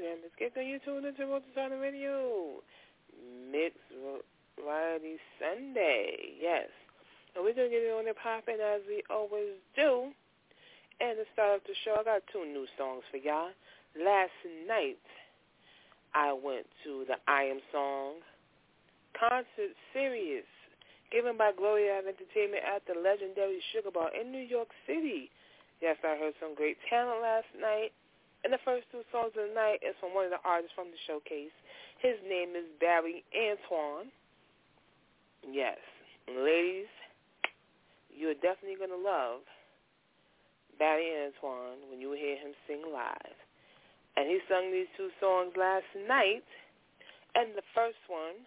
name is Gigo. You tuned into Road to Stardom Radio. Mix Variety Sunday. Yes. And we're going to get it on and popping as we always do. And to start off the show, I got two new songs for y'all. Last night, I went to the I Am Song concert series given by Gloria Entertainment at the legendary Sugar Bar in New York City. Yes, I heard some great talent last night. And the first two songs of the night is from one of the artists from the showcase. His name is Barry Antoine. Yes. ladies, you're definitely going to love Barry Antoine when you hear him sing live. And he sung these two songs last night. And the first one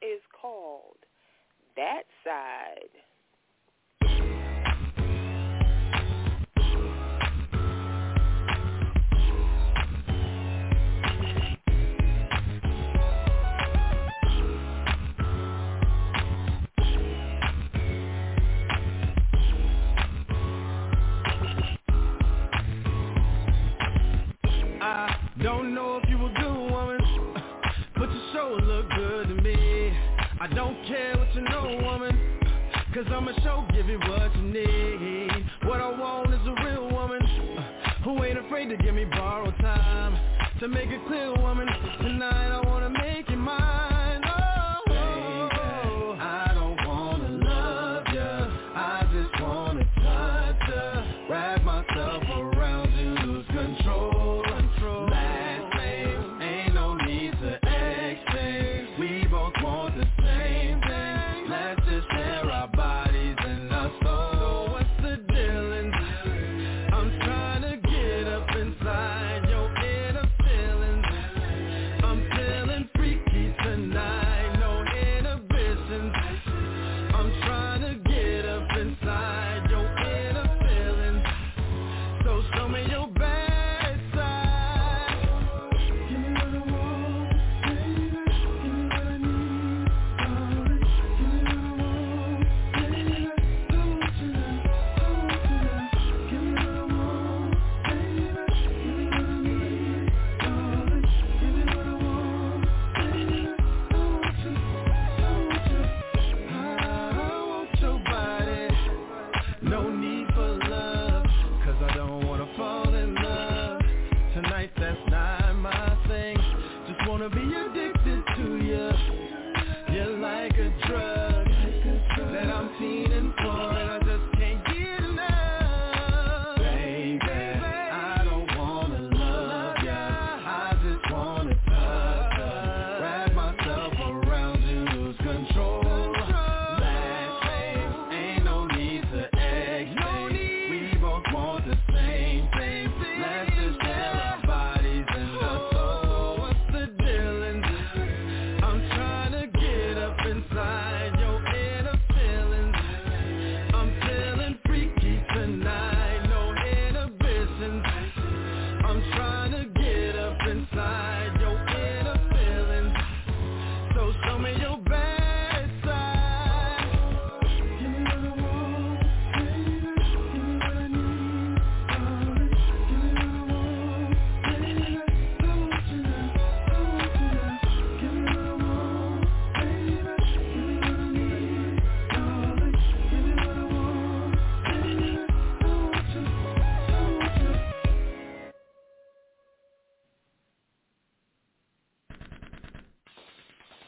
is called That Side. Don't know if you a good woman, but you sure look good to me. I don't care what you know, woman, cause I'ma show give you what you need. What I want is a real woman, who ain't afraid to give me borrowed time. To make it clear, woman, tonight I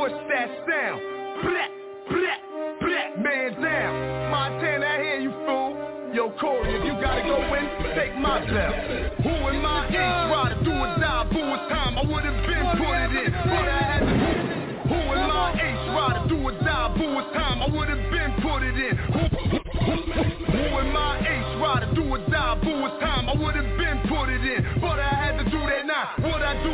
push that sound. Blah, blah, blah, man down. Montana, I hear you, fool. Yo, Corey, if you gotta go in, take my belt. Who am I? Inch rider, do or die, boo, it's time. I would've been put it in, but I had to. Who am I? Inch rider, do or die, boo, it's time. I would've been put it in. Who, who, who, who am I? Inch rider, do or die, boo, it's time. I would've been put it in, but I do,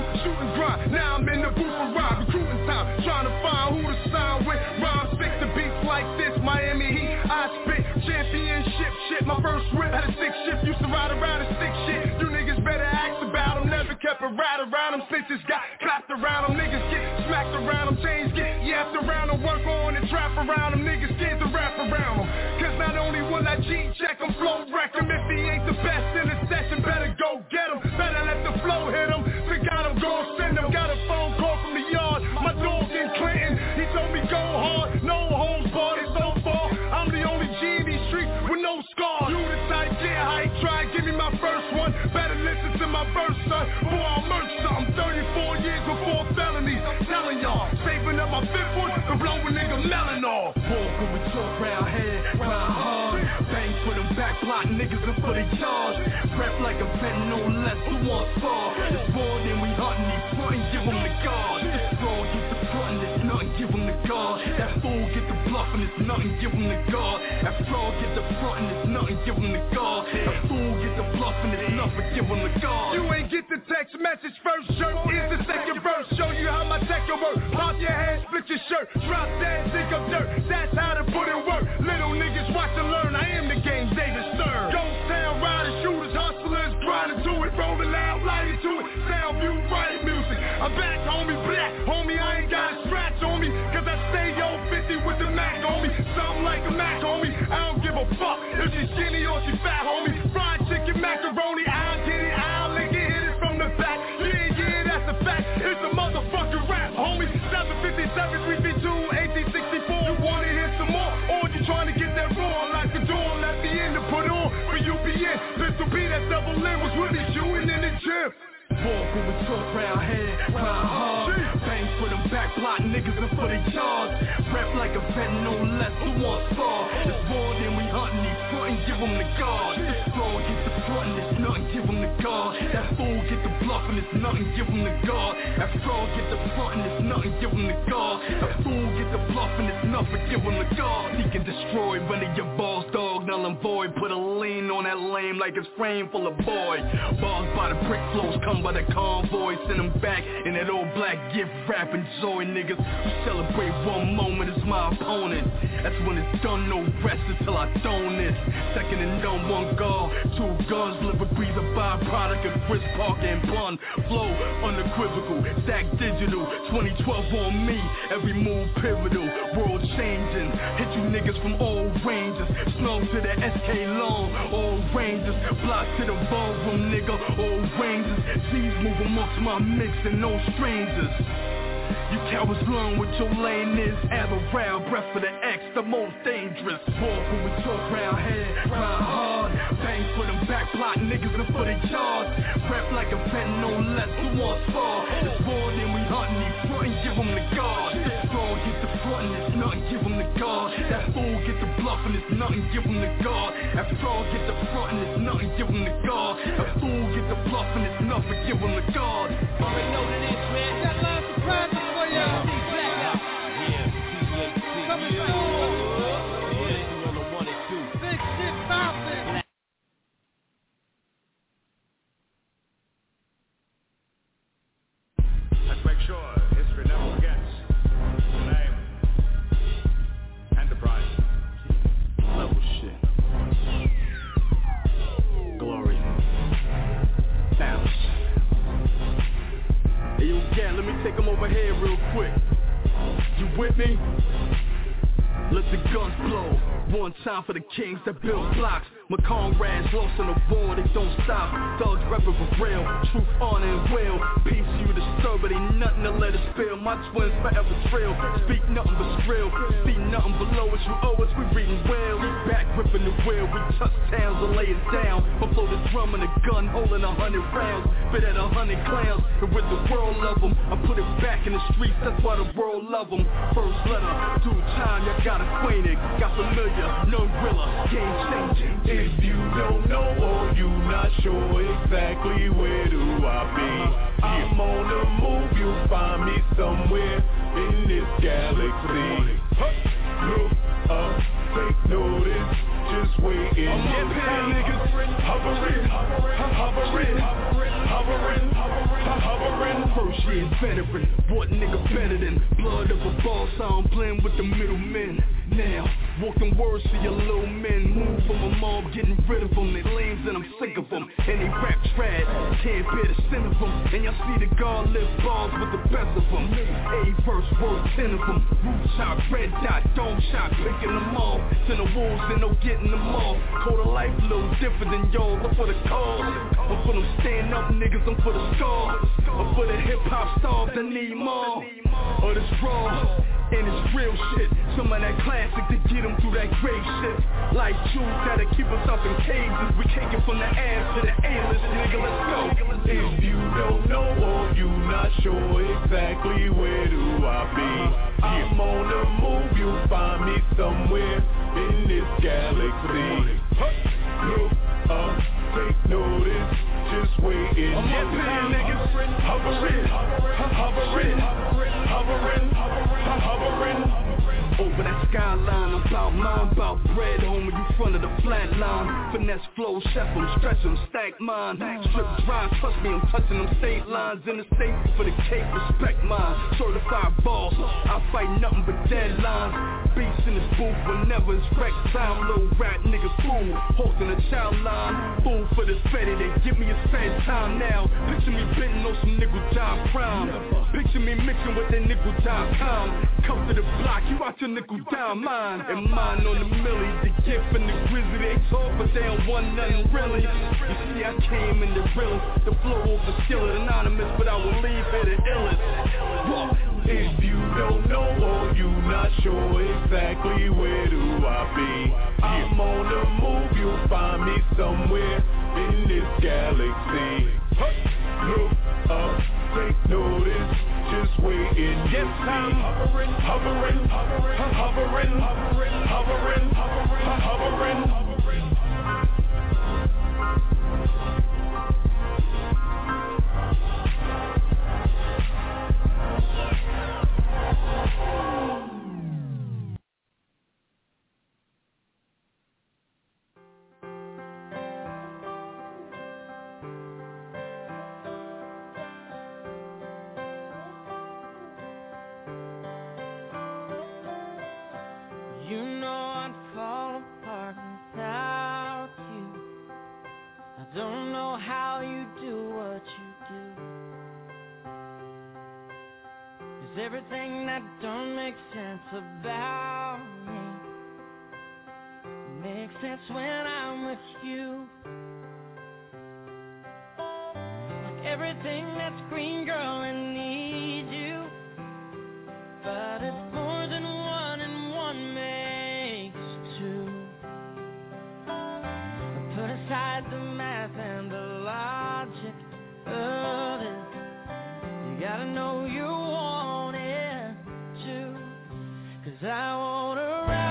grind. Now I'm in the booth and ride, recruiting time, trying to find who to sign with. Rhymes fix the beats like this, Miami Heat. I spit championship shit. My first rip had a six shift, used to ride around a six shit. You niggas better ask about them, never kept a ride around them. Snitches got clapped around them, niggas get smacked around them. Chains get yapped around them, work on the trap around them. Niggas scared to wrap around them. Cause not only will I G-check him, flow wreck him. If he ain't the best in the session, better go get him. Better let the flow hit him gon' send him. Got a phone call from the yard. My dog in Clinton. He told me go hard, no holds barred. It's so far. I'm the only G in these streets with no scars. You decide, get high, try, give me my first one. Better listen to my verse, son. Before I merch something. 34 years before felonies. I'm telling y'all, saving up my fifth one to blow a nigga melon off. Walking with your brown head, round hard. Bang for them back block niggas and for the charge. Prep like a vet, no less. Who wants far? It's born in we That fool get the bluff and it's nothing, give him the guard. That fraud get the front and it's nothing, give him the guard. That fool get the bluff and it's nothing, give him the guard. You ain't get the text message first, shirt is the second verse. Show you how my tech can work. Pop your hand, split your shirt, drop that, think of dirt. That's how to put in work. Little niggas watch and learn. I am the game, David Stern. Ghost town riders, shooters, hustlers, grinding to it, rolling loud, lighting to it. Sound view right. I'm back, homie, black, homie. I ain't got a scratch on me, cause I stay on 50 with the Mac me. Something like a Mac, homie. I don't give a fuck if she's skinny or she fat, homie. Fried chicken, macaroni, I'll get it, I'll lick it, hit it from the back. Yeah, yeah, that's a fact. It's a motherfucking rap, homie. 757, 352, 1864. You wanna hear some more? Or you trying to get that raw like the door left the end to put on for UPN? Pistol B, that double N was with me shooting in the gym. Walk when we talk round here, grind hard Bang for them back block niggas and for the yards Rap like a vet, no less, who wants far It's more than we hunting these front and give them the guard guard That fool get the bluff and it's nothing, give them the guard. That fraud get the front and it's nothing, give them the guard. That fool get the bluff and it's nothing, give them the guard. He can destroy one of your balls, dog, null and void. Put a lean on that lame like it's frame full of boy. Balls by the brick flows, come by the convoy. Send them back in that old black gift rapping joy Niggas. Who celebrate one moment as my opponent. That's when it's done, no rest until I thrown this Second and done, one guard, two guns Live a breathe, a byproduct of Chris Park and Bun Flow unequivocal, stack digital. 2012 on me, every move pivotal. World changing, hit you niggas from all ranges. Snow to the SK long, all ranges. Block to the ballroom nigga, all ranges. G's move amongst my mix and no strangers you cowards learn what your lane is Add around, breath for the X, the most dangerous. Walk when we talk round here, grind hard. Bang for them back block niggas and for the yards. Rap like a vet, no less, who wants far It's more than we hunting these front and give them the guard. Fraud get the front and it's nothing, give them the guard. That fool get the bluff and it's nothing, give them the guard. That fraud get the front and it's nothing, give them the guard. That fool get the bluff and it's nothing, give them the guard. Already know that it's man, got lots of surprises for y'all Coming soon. Big shit poppin'. Let's make sure take them over here real quick. You with me? Let the guns blow. One time for the kings that build blocks. My comrades lost in the war, they don't stop. Thugs reppin' for real, truth, honor, and will. Peace you disturb, but ain't nothing to let it spill. My twins forever trail. Speak nothing but skrill. See nothing below us, you owe us, we reading well. We back gripping the wheel, we touch towns and lay it down. Buffalo the drum and a gun, holding a hundred rounds. Fit at a hundred clowns, and with the world love them. I put it back in the streets, that's why the world love them. First letter, due time, you got acquainted. Got familiar, no gorilla, game changing. If you don't know or you not sure exactly where do I be, I'm on the move, you'll find me somewhere in this galaxy. Look up, take notice, just waiting. I'm getting niggas. Hovering, hovering, hovering, hovering. hovering. First year veteran, what nigga better than blood of a boss? I don't with the middlemen. Now, walking words to your little men. Move from a mob, getting rid of them. They lames and I'm sick of them. And they rap trash, can't bear the sin of them. And y'all see the live balls with the best of them. A verse, word ten of them. Root shot, red dot, dome shot, picking them off. Send the wolves and no getting them off. Code of life a little different than y'all. I'm for the cause. I'm for them stand up niggas, I'm for the scars. I'm for the hip hop stars that need more. Or the raw. And it's real shit, some of that classic to get them through that grave shit Like jewels that'll keep us up in cages We take it from the ass to the A-list, nigga, let's go If you don't know or you not sure exactly where do I be, I'm on the move, you'll find me somewhere in this galaxy. Look up, take notice, just waiting. I'm here, niggas. Hovering, hovering, hovering, hovering. Over that skyline, I'm about flatline. Finesse flow, chef them, stretch them, stack mine. Strip grind, trust me, I'm touching them state lines in the state for the cake, respect mine. Certified boss, I fight nothing but deadlines. Beats in this booth whenever it's wreck time. Little rat nigga fool, hosting a child line. Fool for the fetty, they give me a spare time now. Picture me bending on some nickel dime prime. Picture me mixing with that nickel dime time. Come to the block, you out your nickel dime mine. And mine on the millie, the gift and the grizzly. They talk, but they don't want nothing really. You see, I came in the realest. The flow over skillet, anonymous, but I will leave here the illest. If you don't know or you not sure exactly where do I be I'm on the move, you'll find me somewhere in this galaxy Look up, take notice, just waiting I'm hovering, hovering, hovering, hovering, hovering, hovering, hovering everything that don't make sense about me makes sense when I'm with you. Like everything that's green, girl, I need you. But it's more than one, and one makes two. Put aside the math and the logic of it. You gotta know you want it too. Cause I wanna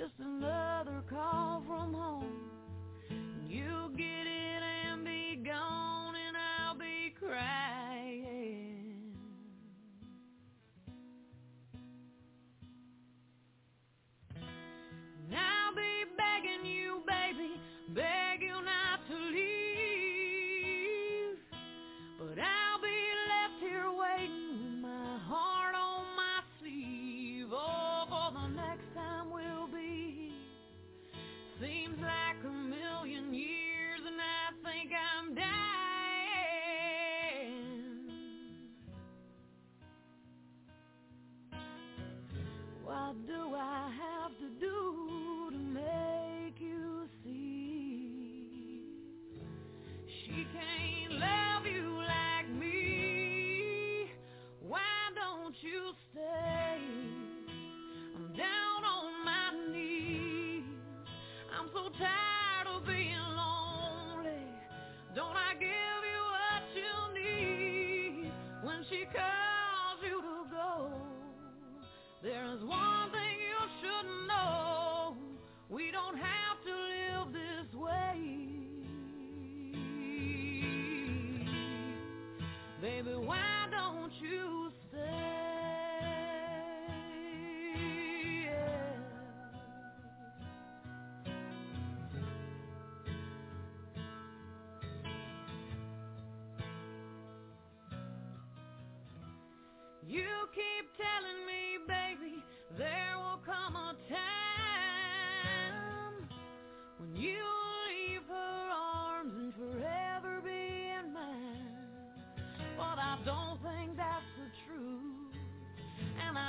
just another.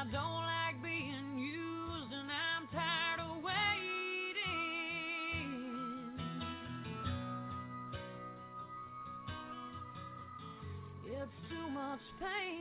I don't like being used, and I'm tired of waiting. It's too much pain.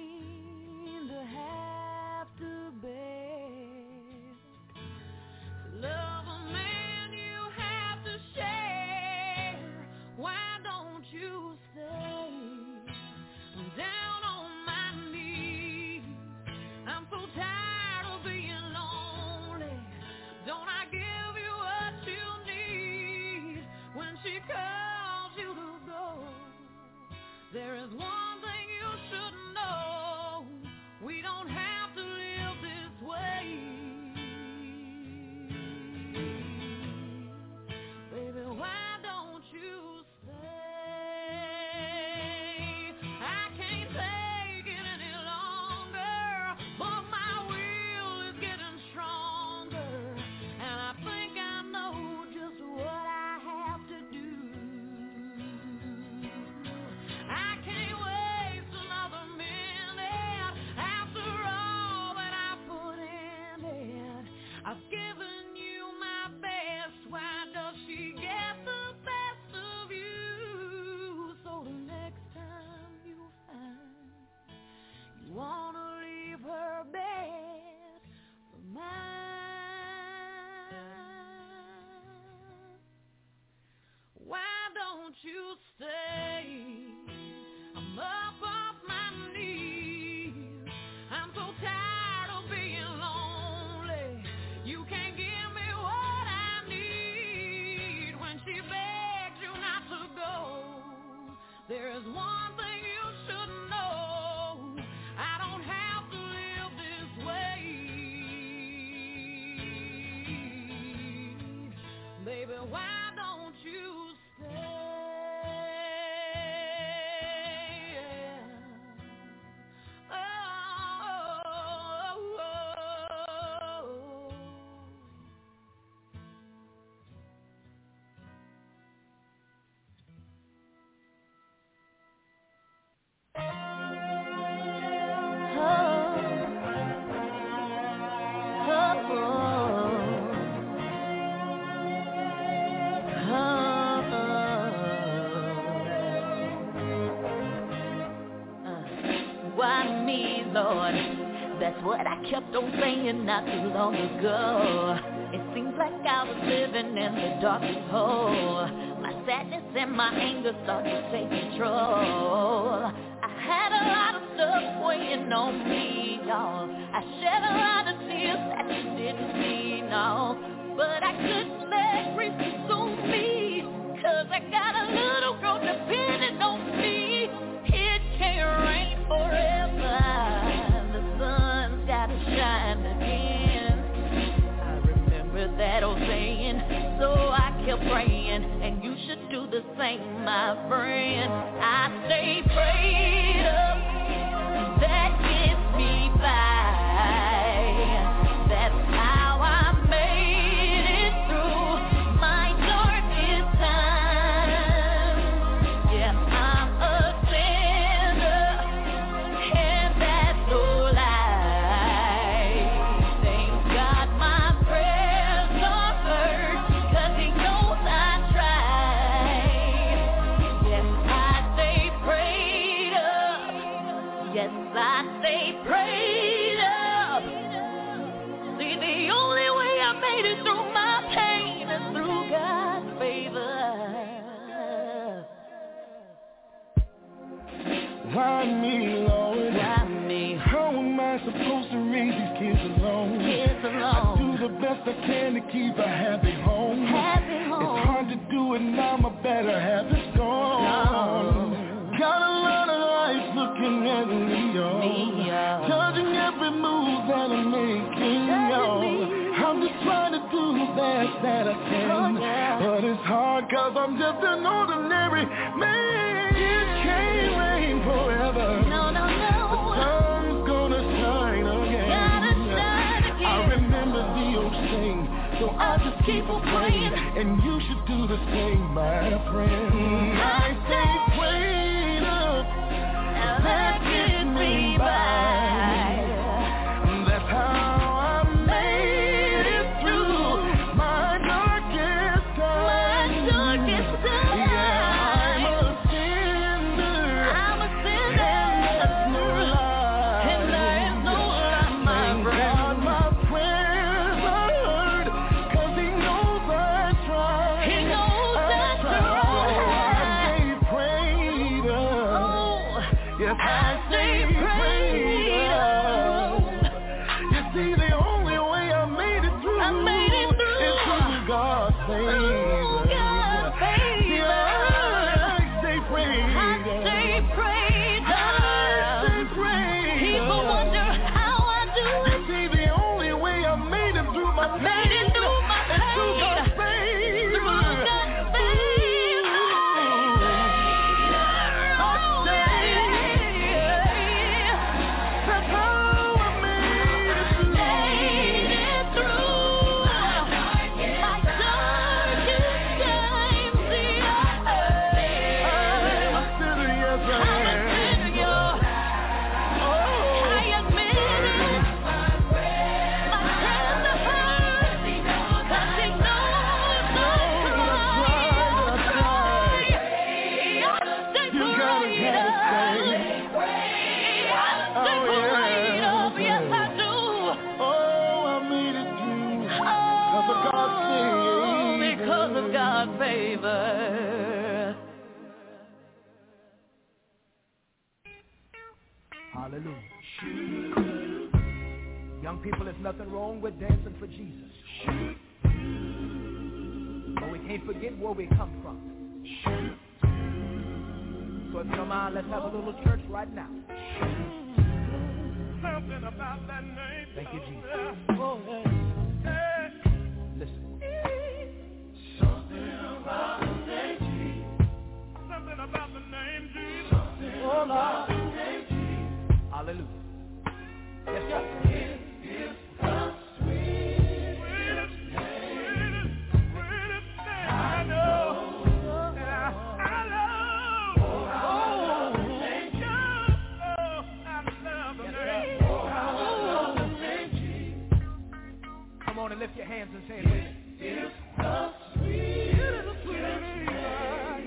you stay. I'm up off my knees. I'm so tired of being lonely. You can't give me what I need. When she begged you not to go, there is one thing you should know. I don't have to live this way. Baby, why? kept on saying not too long ago. It seems like I was living in the darkest hole. My sadness and my anger started to take control. I had a lot of stuff weighing on me, y'all. I'm just an ordinary man. It can't rain forever. No, no, no. The sun's gonna shine again. Gotta shine again. I remember the old saying, so I'll just keep on playing. And you should do the same, my friend. I nothing wrong with dancing for Jesus. But we can't forget where we come from. So come on, let's have a little church right now. Something about that name. Thank you, Jesus. Listen. Something about the name Jesus. Something about the name Jesus. Something about the name Jesus. Hallelujah. Yes, sir. lift your hands and say. It's the sweet. It is.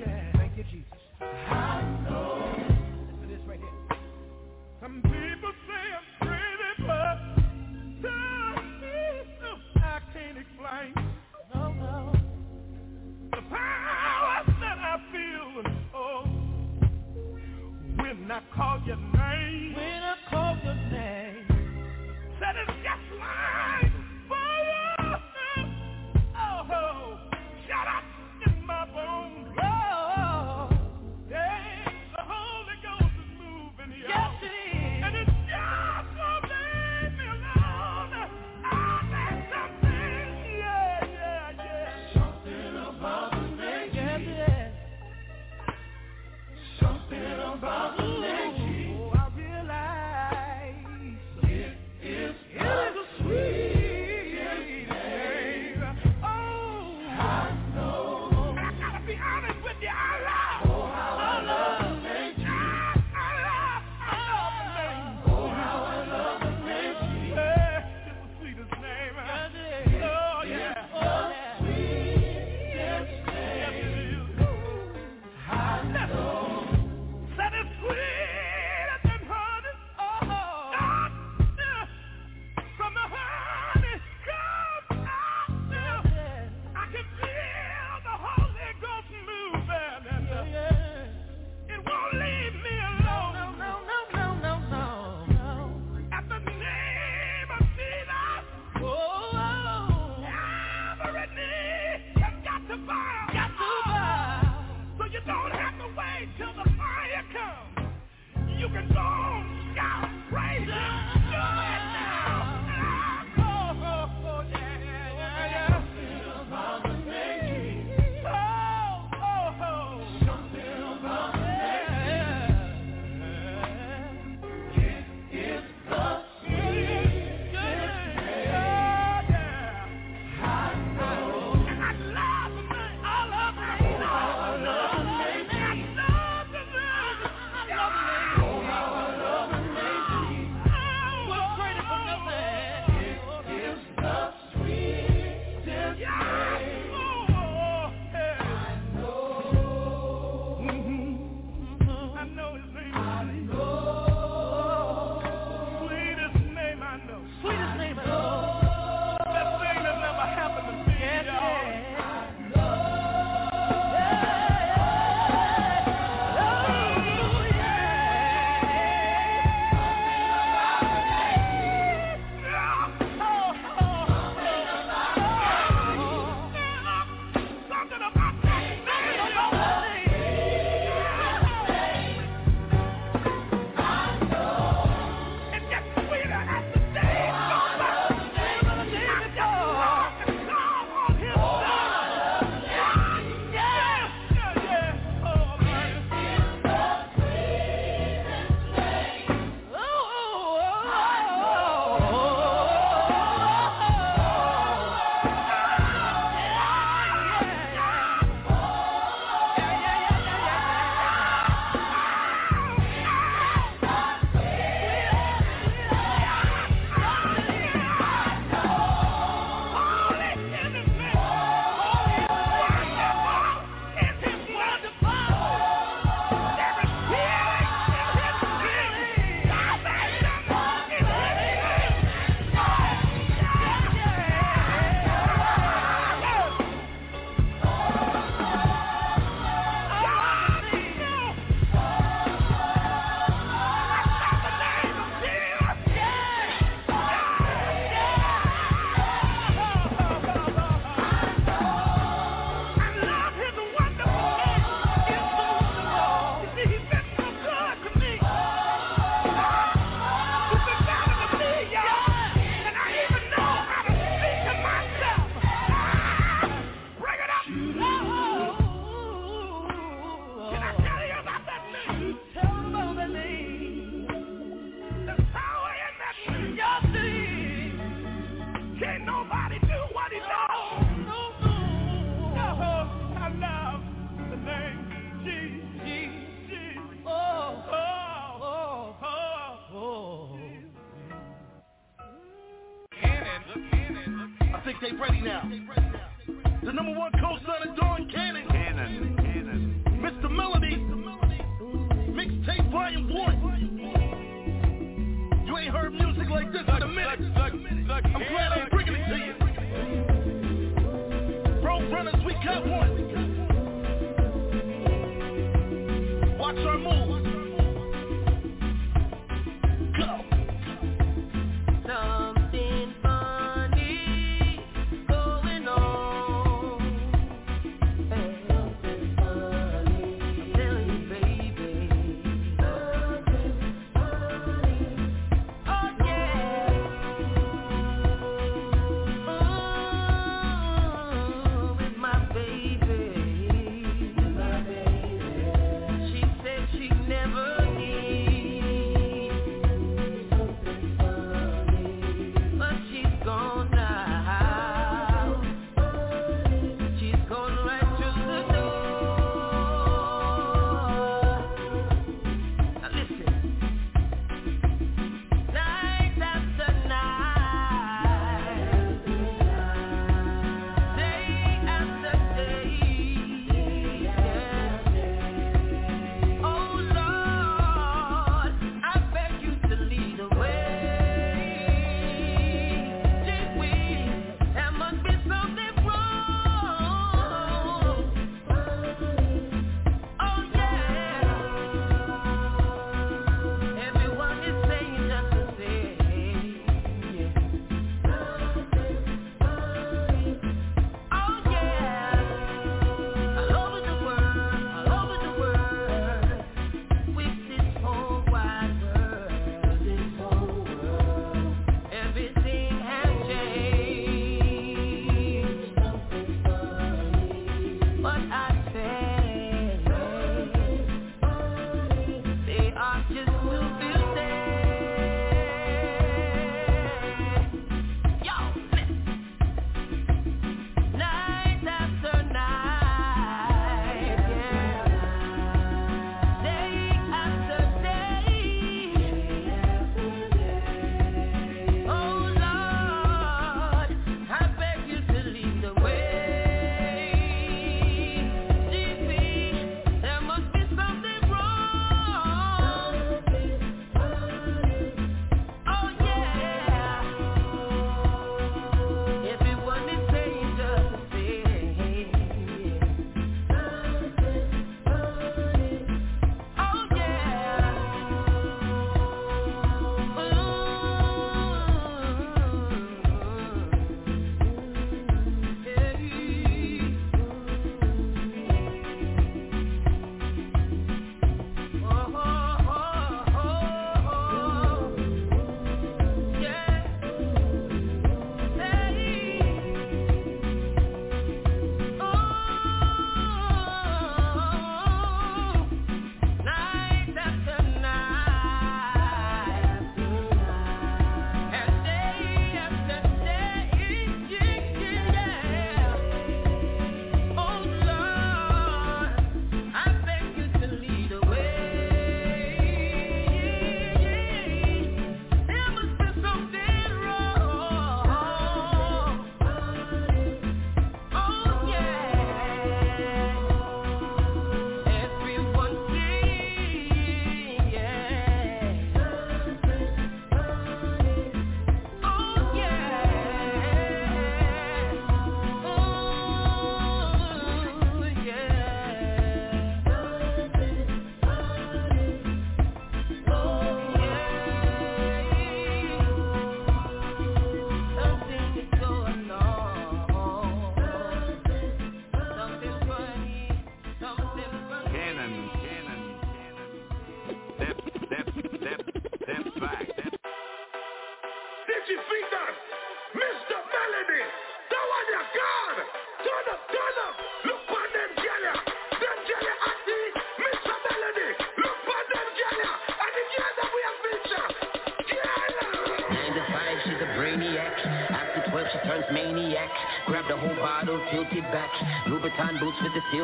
Yeah. Thank you, Jesus. I know. Listen to this right here. Some people say I'm crazy, but I can't explain. No, no. The power that I feel, oh, when I call your name. When I call your name. It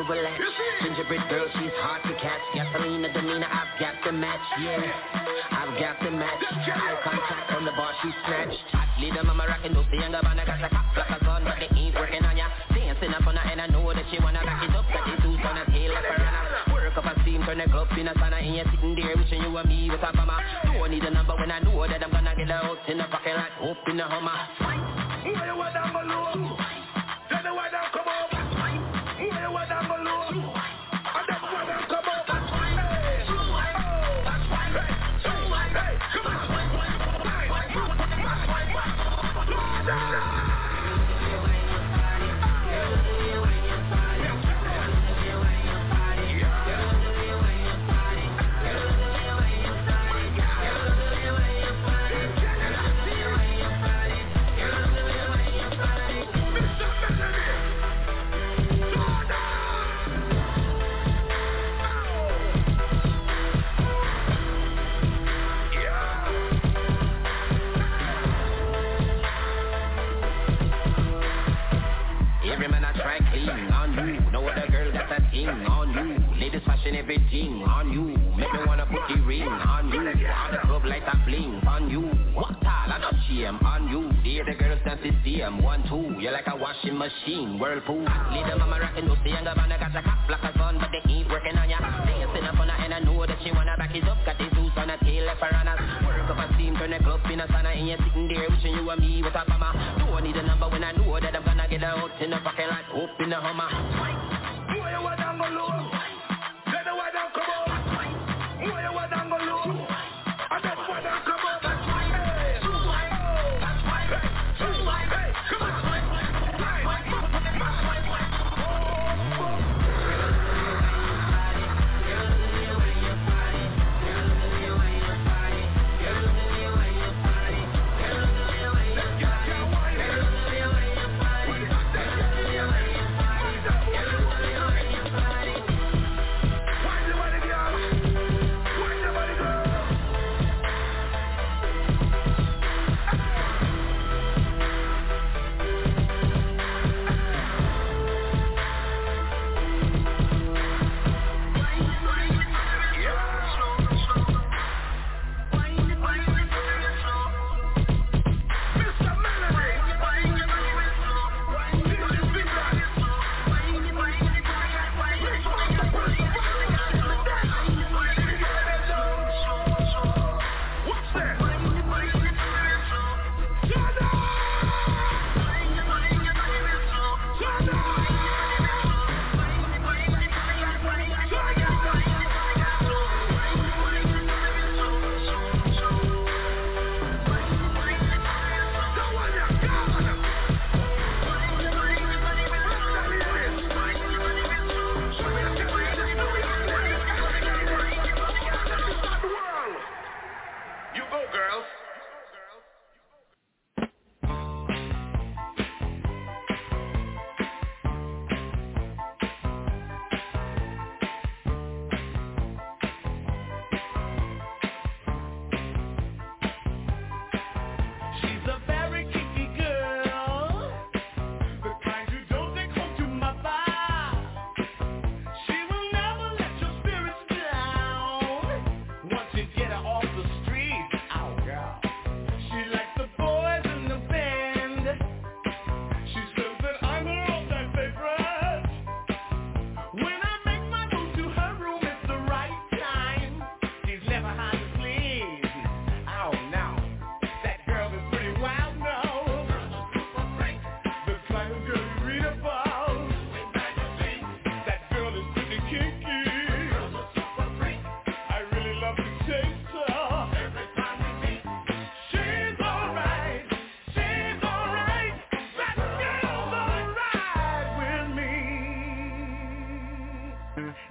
the latch. Gingerbread girl, she's hard to catch. Gasoline, demeanor, I've got the match, yeah. I've got the match. Eye contact on the bar, she snatched. Hot leader, mama rockin' those the younger band, I got the cop like a gun, but they ain't working on ya. Dancing up on her, and I know that she wanna back it up. Got the juice on her tail like a runner. Work up a steam, turn the club in a sauna, and you're sitting there wishing you were me with a bomber. Don't need a number when I know that I'm gonna get out in the pocket like hope in the Hummer. Where you want down below? Fashion everything on you. Make me wanna put the ring on you. On the club like a bling on you. What all? I not shame on you. The other girls dance the same. One, two. You're like a washing machine. Whirlpool. Leader mama rockin' those the younger man. I got the cop like a gun, but they ain't working on ya. Dancing up on her and I know that she wanna back it up. Got the juice on her tail like piranhas. Work up a steam, turn the club in a sauna, and you're sitting there wishing you were me with a mama. Don't need a number when I know that I'm gonna get out in the fucking like hope in the Hummer.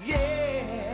yeah.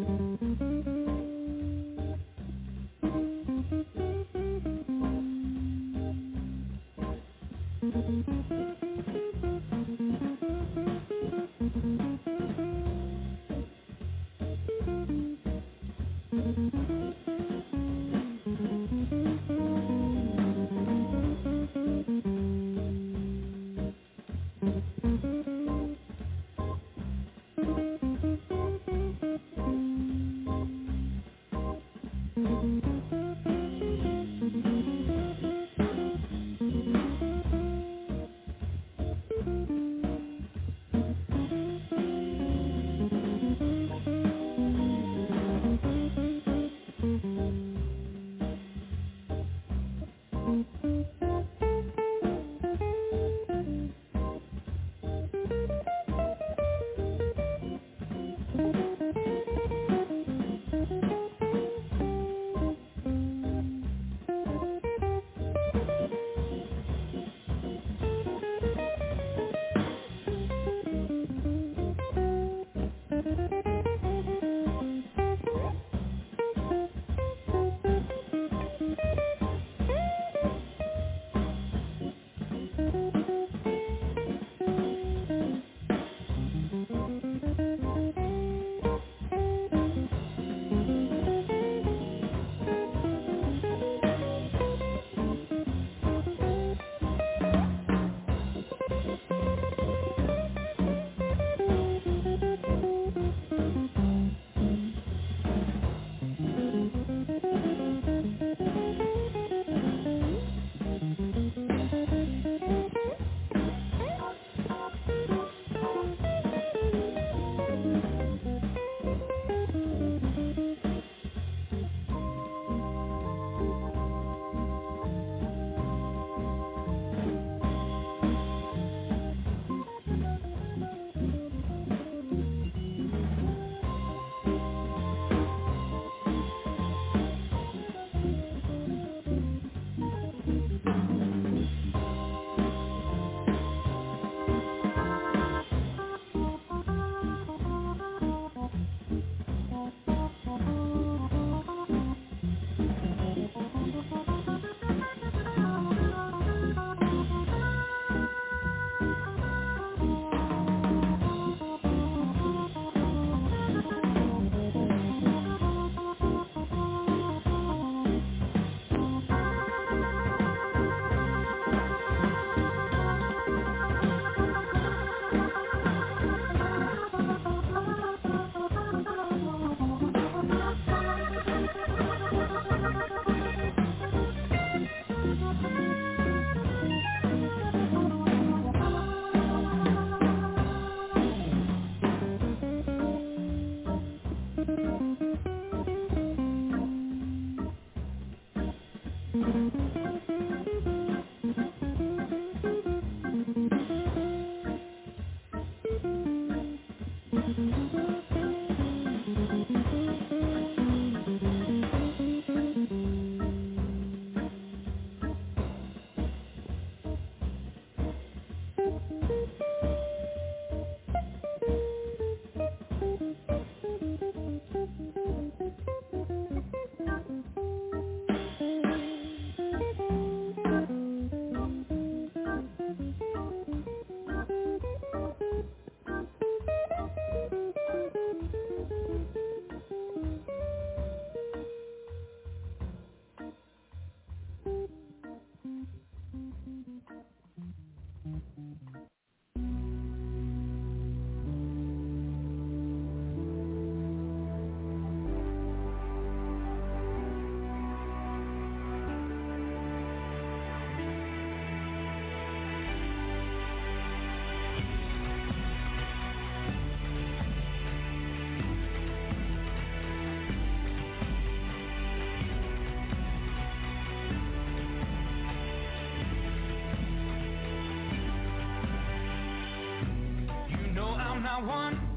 You I'm not one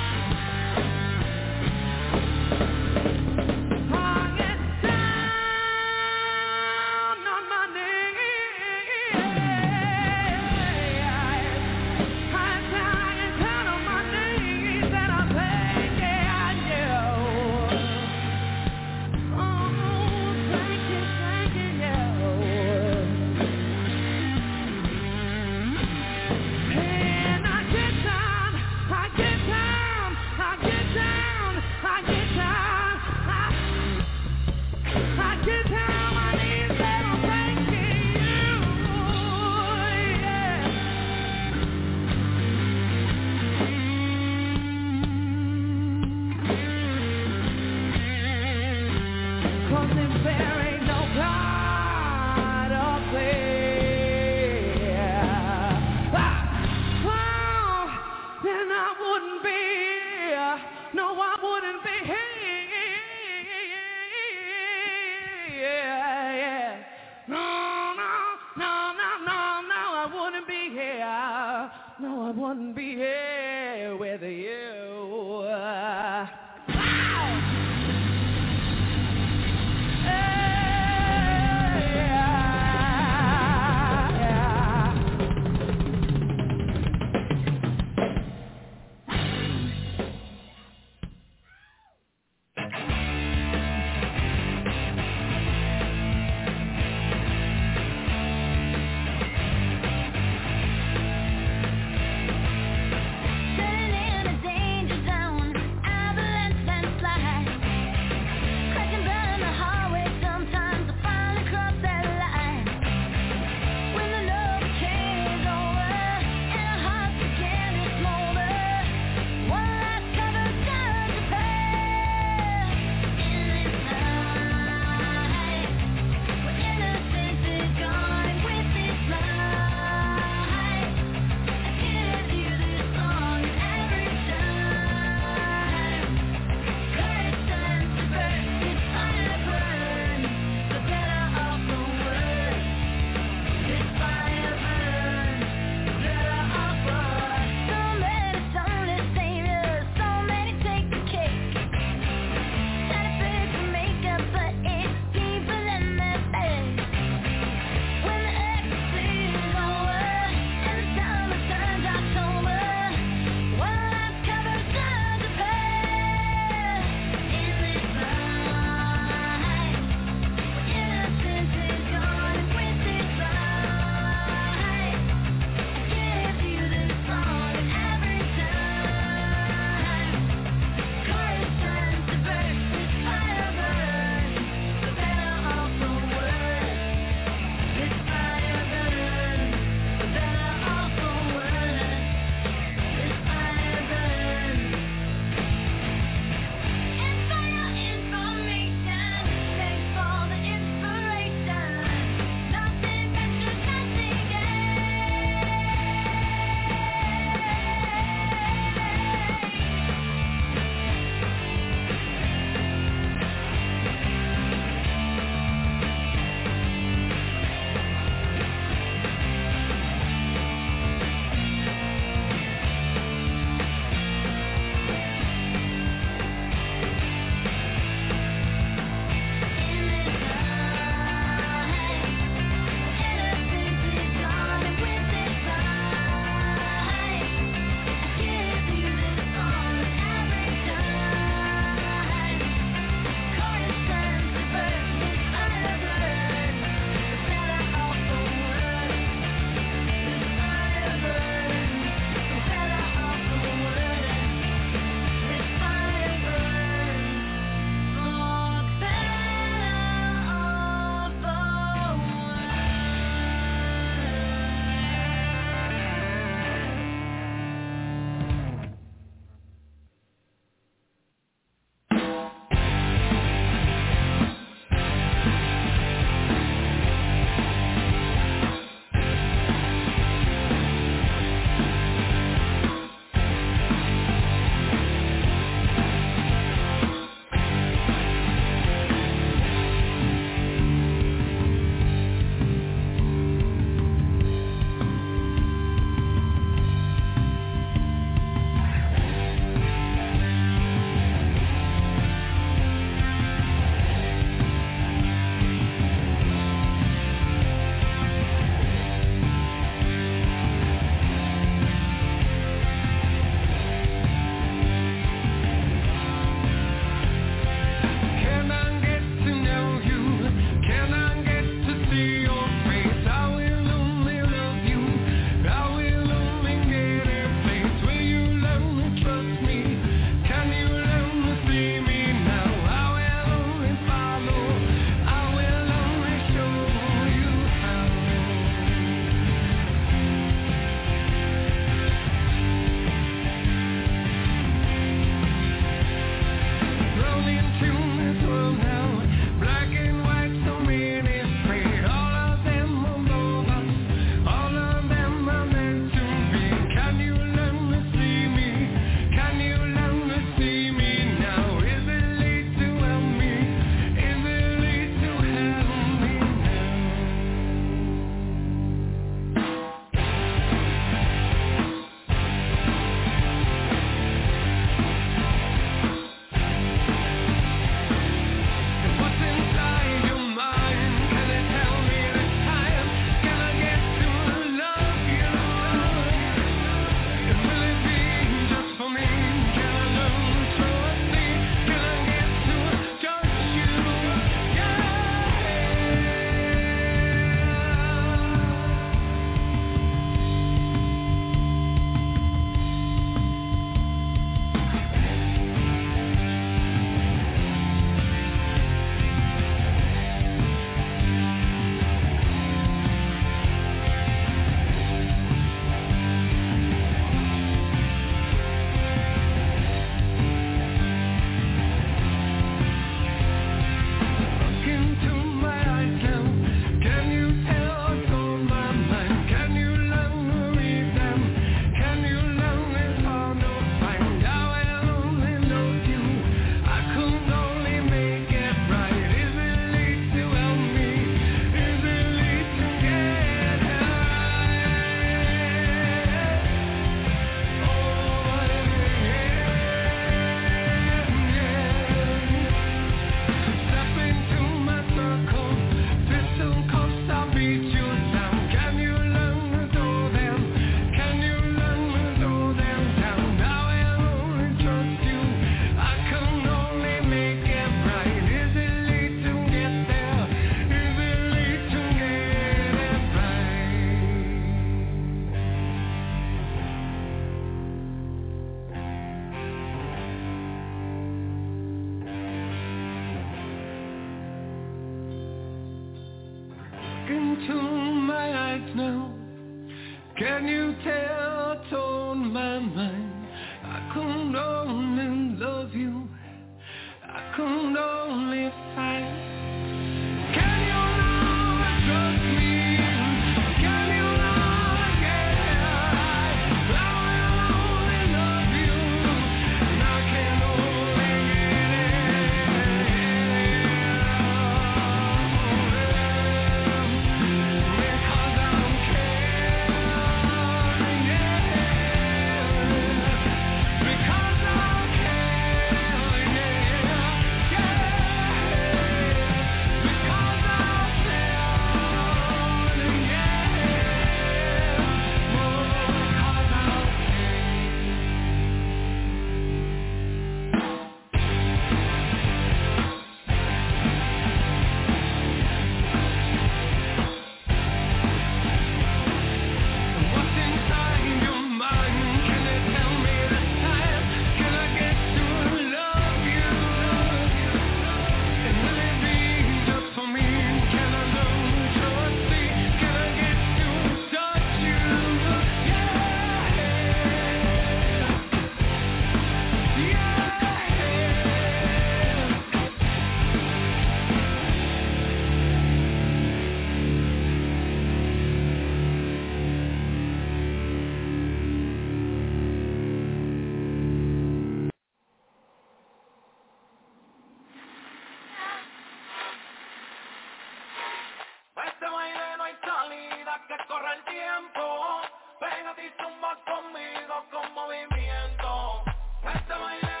que corre el tiempo, pégate y zumba conmigo con movimiento. Este baile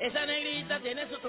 esa negrita tiene su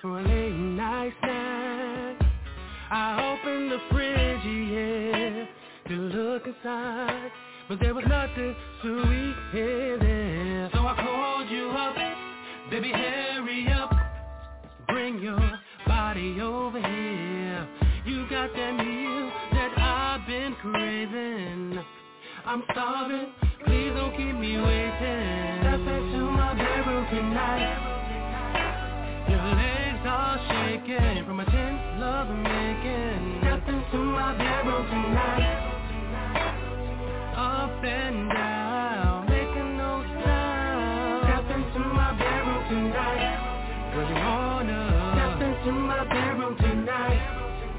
for a late night snack. I opened the fridge, yeah, to look inside, but there was nothing sweet in there. So I called you up, baby, hurry up, bring your body over here. You got that meal that I've been craving. I'm starving, please don't keep me waiting. Step into my bedroom tonight. Your legs are shaking from a tense love making. Step into my bedroom tonight. Up and down, making no sound. Step into my bedroom tonight. Don't you wanna? Step into my bedroom tonight.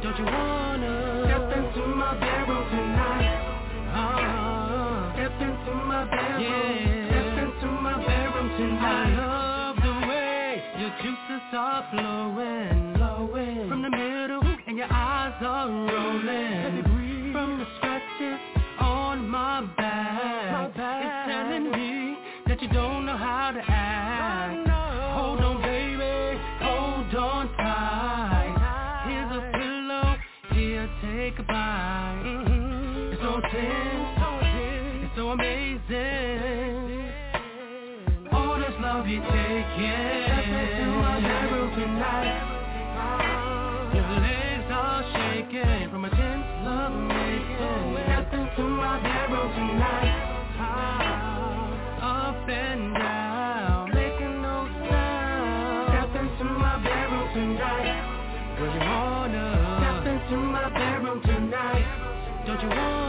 Don't you wanna? Step into my bedroom tonight. Uh, step into my bedroom. Yeah. Step into my bedroom tonight. I love the way your juices are flowing love you don't know how to act. Hold on, baby, hold on tie. Here's a pillow, here take, yeah. Step into my bedroom tonight. Tonight. My bedroom tonight. Don't you wanna?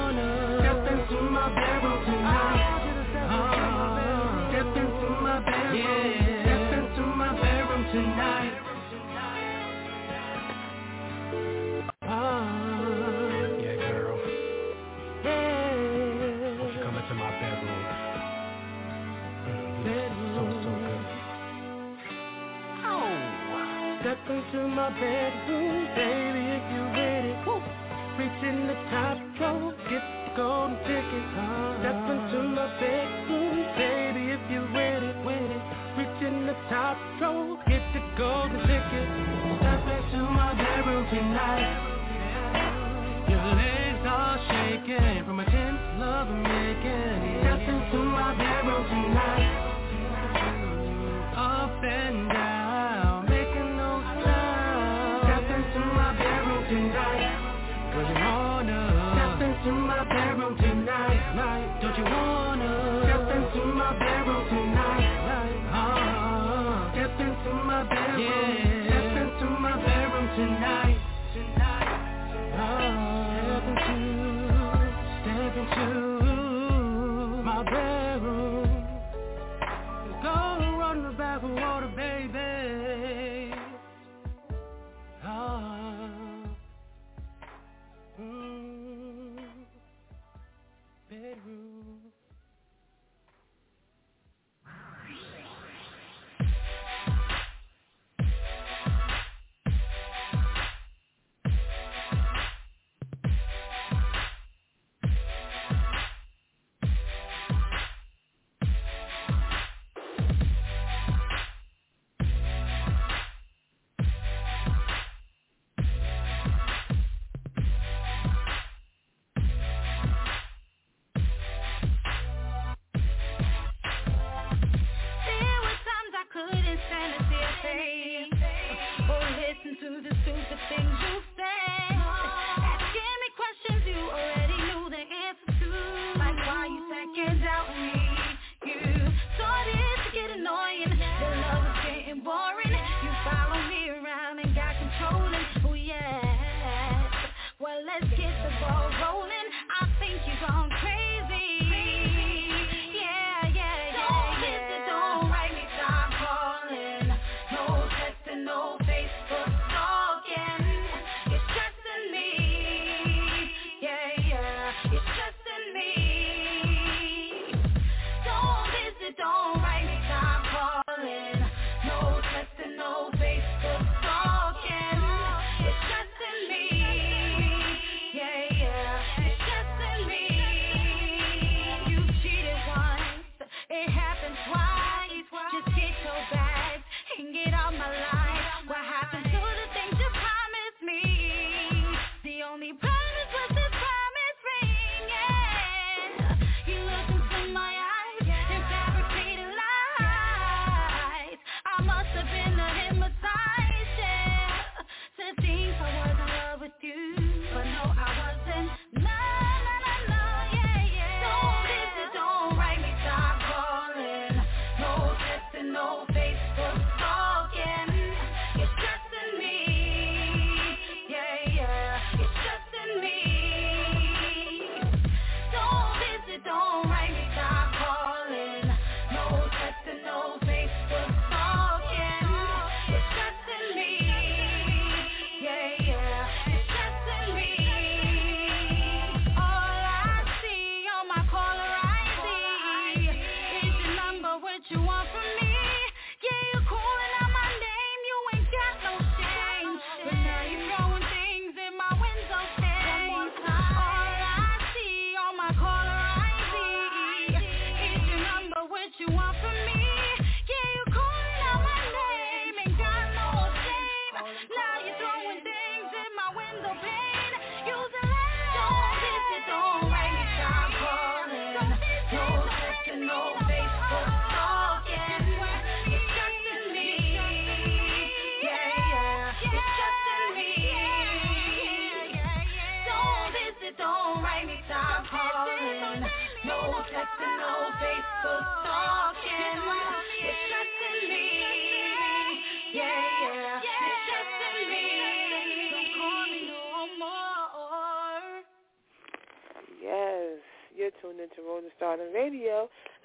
to my bedroom, baby, if you ready. Woo. Reaching the top rope, get the golden ticket. Uh-huh. Step into my bedroom, baby, if you ready. ready. Reaching the top rope, get the golden ticket. Step into my bedroom tonight. Your legs are shaking from a tense love making. Step into my bedroom tonight. Up and down. to my bedroom face. Oh, listen to the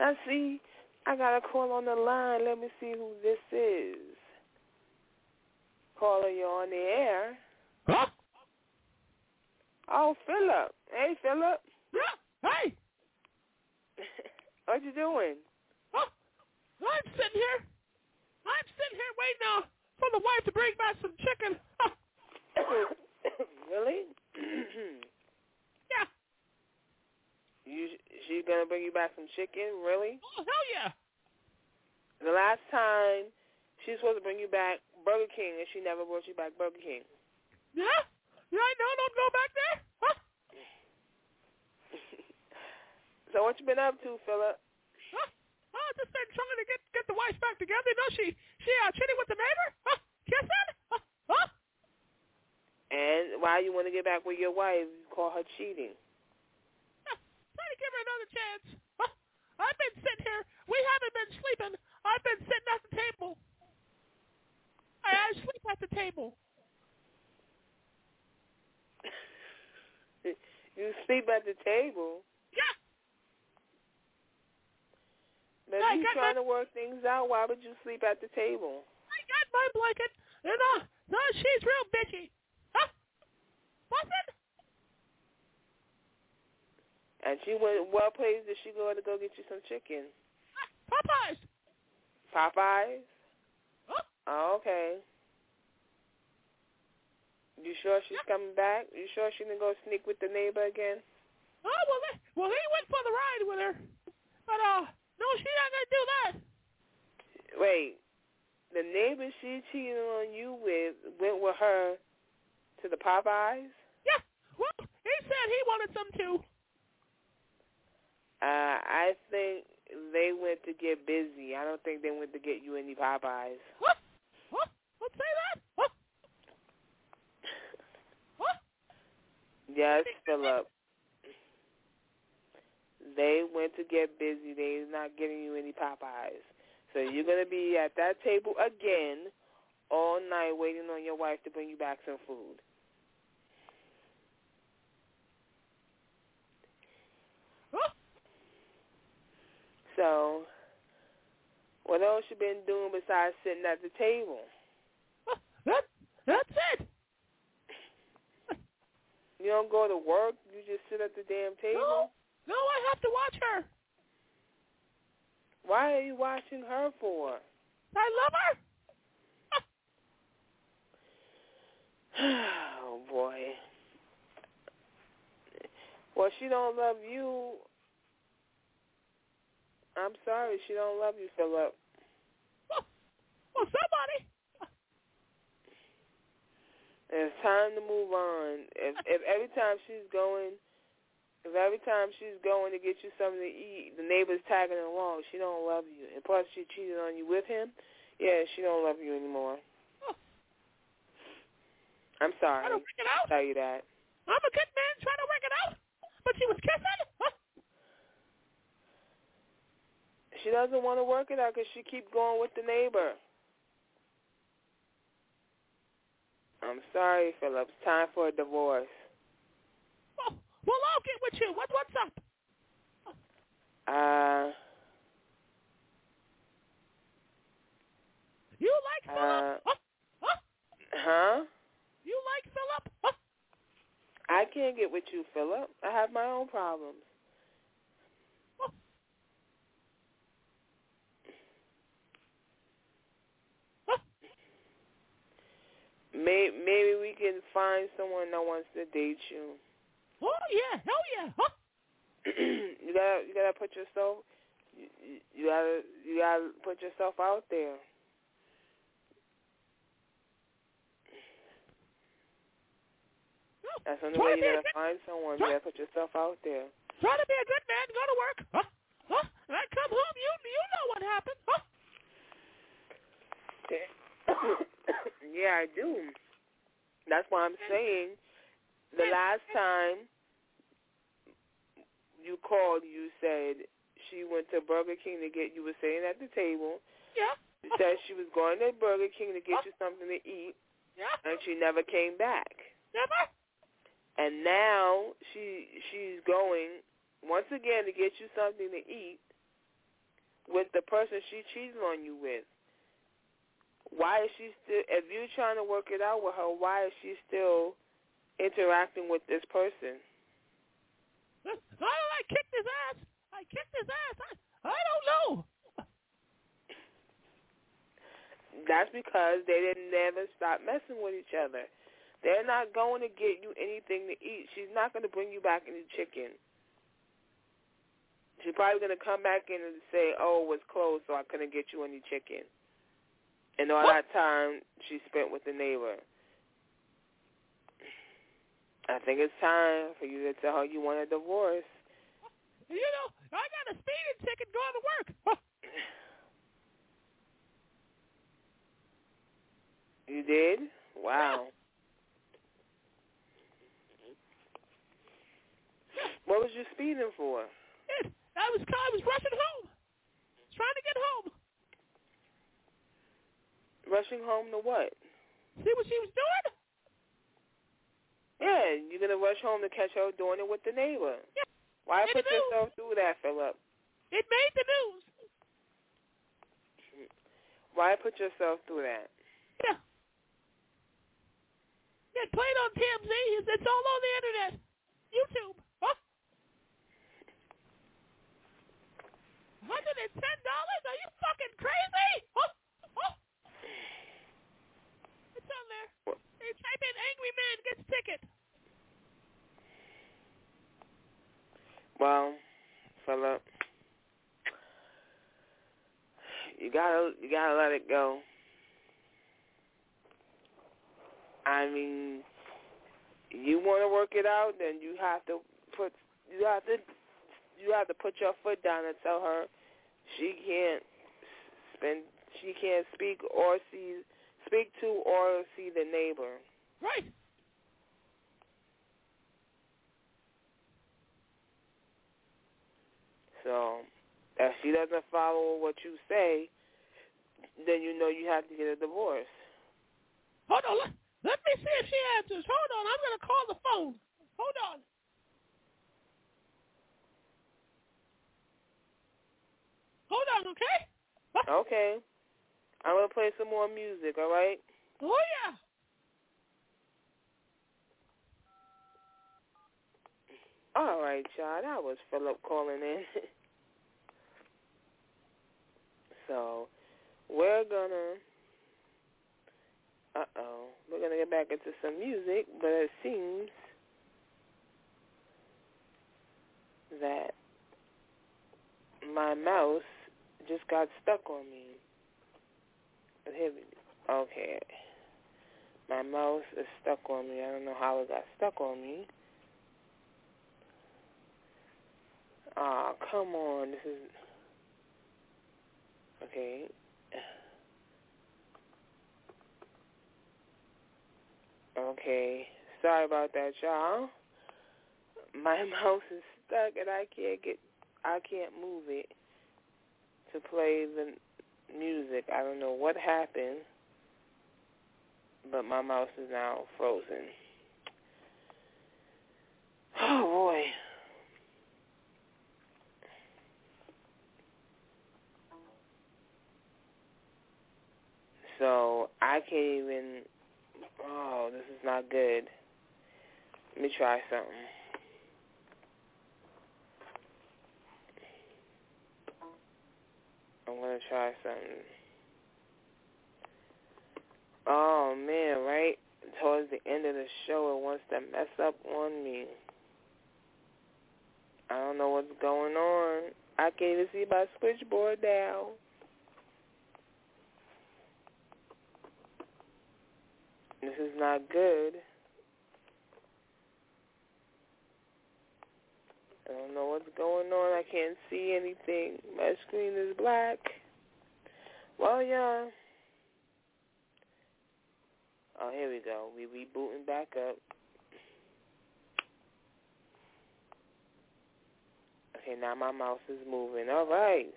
I see I got a call on the line. Let me see who this is. Caller, you're on the air. Huh? Oh, Philip. Hey, Philip. Yeah. Hey. what you doing? Oh, I'm sitting here. I'm sitting here waiting uh, for the wife to bring back some chicken. really? Woo. gonna bring you back some chicken? Really? Oh hell yeah. The last time she's supposed to bring you back Burger King, and she never brought you back Burger King. Yeah. Yeah, I know. Don't go back there. Huh? So what you been up to, Philip? Huh? Oh, just been trying to get get the wife back together. You know, she she uh, cheating with the neighbor. Huh? Kissing? Huh? huh? And why you want to get back with your wife? You call her cheating. Huh? Trying to give her another chance. I've been sitting here. We haven't been sleeping. I've been sitting at the table. I, I sleep at the table. You sleep at the table. Yeah. But I you trying my- to work things out, why would you sleep at the table? I got my blanket. And uh, no, she's real bitchy. Huh? What's it? And she went. What place did she go to go get you some chicken? Popeyes. Popeyes. Huh? Oh, okay. You sure she's coming back? You sure she didn't go sneak with the neighbor again? Oh well, they, well he went for the ride with her, but uh, no, she's not gonna do that. Wait, the neighbor she cheated on you with went with her to the Popeyes? Yeah. Well, he said he wanted some too. Uh, I think they went to get busy. I don't think they went to get you any Popeyes. What? What? Let's say that. What? What? Yes, Philip. They went to get busy. They're not getting you any Popeyes. So you're going to be at that table again all night waiting on your wife to bring you back some food. Huh? So what else you been doing besides sitting at the table? That that's it. You don't go to work. You just sit at the damn table. No, no, I have to watch her. Why are you watching her for? I love her. Oh boy. Well, she don't love you. I'm sorry, she don't love you, Philip. Well, well somebody. It's time to move on. If if every time she's going, if every time she's going to get you something to eat, the neighbor's tagging along, she don't love you. And plus, she cheated on you with him. Yeah, she don't love you anymore. I'm sorry. Trying to work it out. tell you that. I'm a good man trying to work it out, but she was kissing. Huh? She doesn't want to work it out because she keep going with the neighbor. I'm sorry, Philip. It's time for a divorce. Well, well, I'll get with you. What what's up? Uh, You like Philip? uh, Huh? Huh? huh? You like Philip? Huh? I can't get with you, Philip. I have my own problems. Huh? Huh? May, maybe we can find someone that wants to date you. Oh yeah, hell yeah. Huh? you gotta, you gotta put yourself, you, you- gotta, you gotta put yourself out there. No. That's the only Try way you gotta find someone. You gotta put yourself out there. try to be a good man. Go to work. Huh? Huh? And I come home. You you know what happened? Huh? yeah, I do. That's why I'm saying the last time you called, you said she went to Burger King to get. You were sitting at the table. Yeah. You said she was going to Burger King to get you something to eat, Yeah. and she never came back. Never. And now she she's going once again to get you something to eat with the person she cheated on you with. Why is she still? If you're trying to work it out with her, why is she still interacting with this person? Why did oh, I kick his ass? I kicked his ass. I, I don't know. That's because they didn't never stop messing with each other. They're not going to get you anything to eat. She's not going to bring you back any chicken. She's probably gonna come back in and say, "Oh, it was closed, so I couldn't get you any chicken." And all that time she spent with the neighbor. I think it's time for you to tell her you want a divorce. You know, I got a speeding ticket going to work. You did? Wow. What was you speeding for? I was I was rushing home, trying to get home. Rushing home to what? See what she was doing? Yeah, you're gonna rush home to catch her doing it with the neighbor. Yeah. Why In put news. yourself through that, Philip? It made the news. Why put yourself through that? Yeah. It played on TMZ. It's, it's all on the internet. YouTube. Huh? Hundred and ten dollars? Are you fucking crazy? Huh? Huh? It's on there. You type in "angry man gets ticket." Well, Philip, you gotta you gotta let it go. I mean, you want to work it out, then you have to put you have to you have to put your foot down and tell her she can't spend she can't speak or see speak to or see the neighbor. Right. So if she doesn't follow what you say, then you know you have to get a divorce. Hold on. Let, let me see if she answers. Hold on. I'm gonna call the phone. Hold on. Hold on, okay? Okay. I'm gonna play some more music, all right? Oh yeah. All right, y'all. That was Philip calling in. so we're gonna uh oh. We're gonna get back into some music, but it seems that my mouse just got stuck on me. Here okay. My mouse is stuck on me. I don't know how it got stuck on me. Ah, come on. This is okay. Okay. Sorry about that, y'all. My mouse is stuck and I can't get I can't move it to play the music. I don't know what happened, but my mouse is now frozen. Oh boy. So I can't even. Oh, this is not good. Let me try something. I'm gonna try something. Oh man, right towards the end of the show, it wants to mess up on me. I don't know what's going on. I can't even see my switchboard now. This is not good. I don't know what's going on. I can't see anything. My screen is black. Well, yeah. Oh, here we go. We rebooting back up. Okay, now my mouse is moving. All right.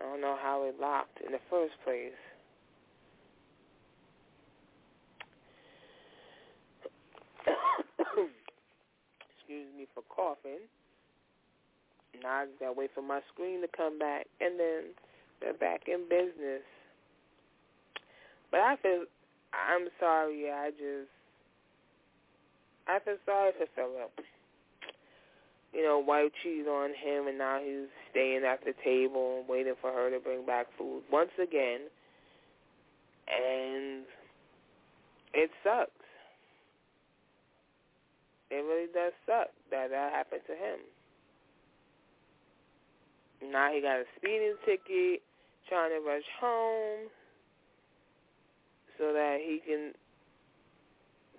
I don't know how it locked in the first place. Excuse me for coughing. Now I just gotta wait for my screen to come back, and then they're back in business. But I feel, I'm sorry. I just, I feel sorry for Philip. You know, wife cheated on him, and now he's staying at the table and waiting for her to bring back food once again. And it sucks. It really does suck that that happened to him. now he got a speeding ticket, trying to rush home so that he can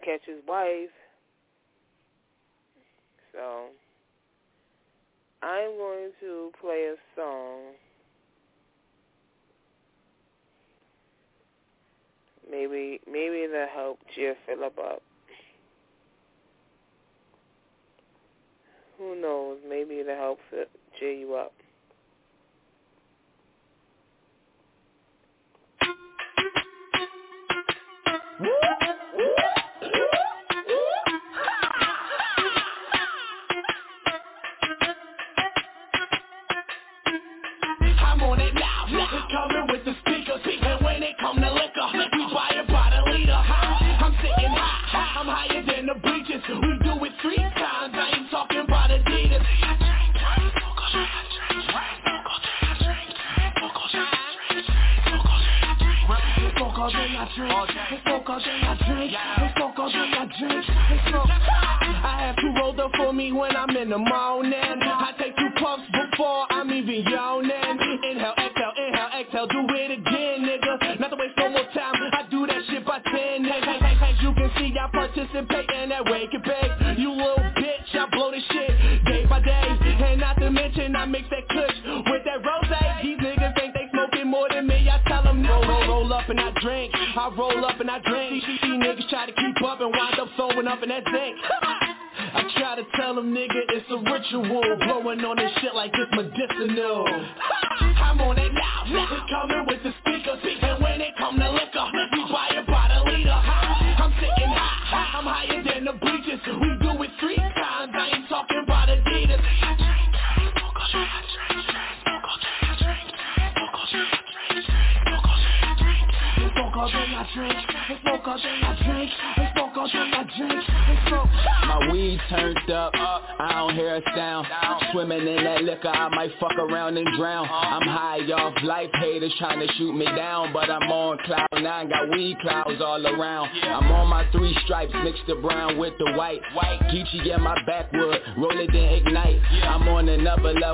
catch his wife. So I'm going to play a song. Maybe maybe it'll help cheer Philip up. Who knows? Maybe it'll help cheer you up.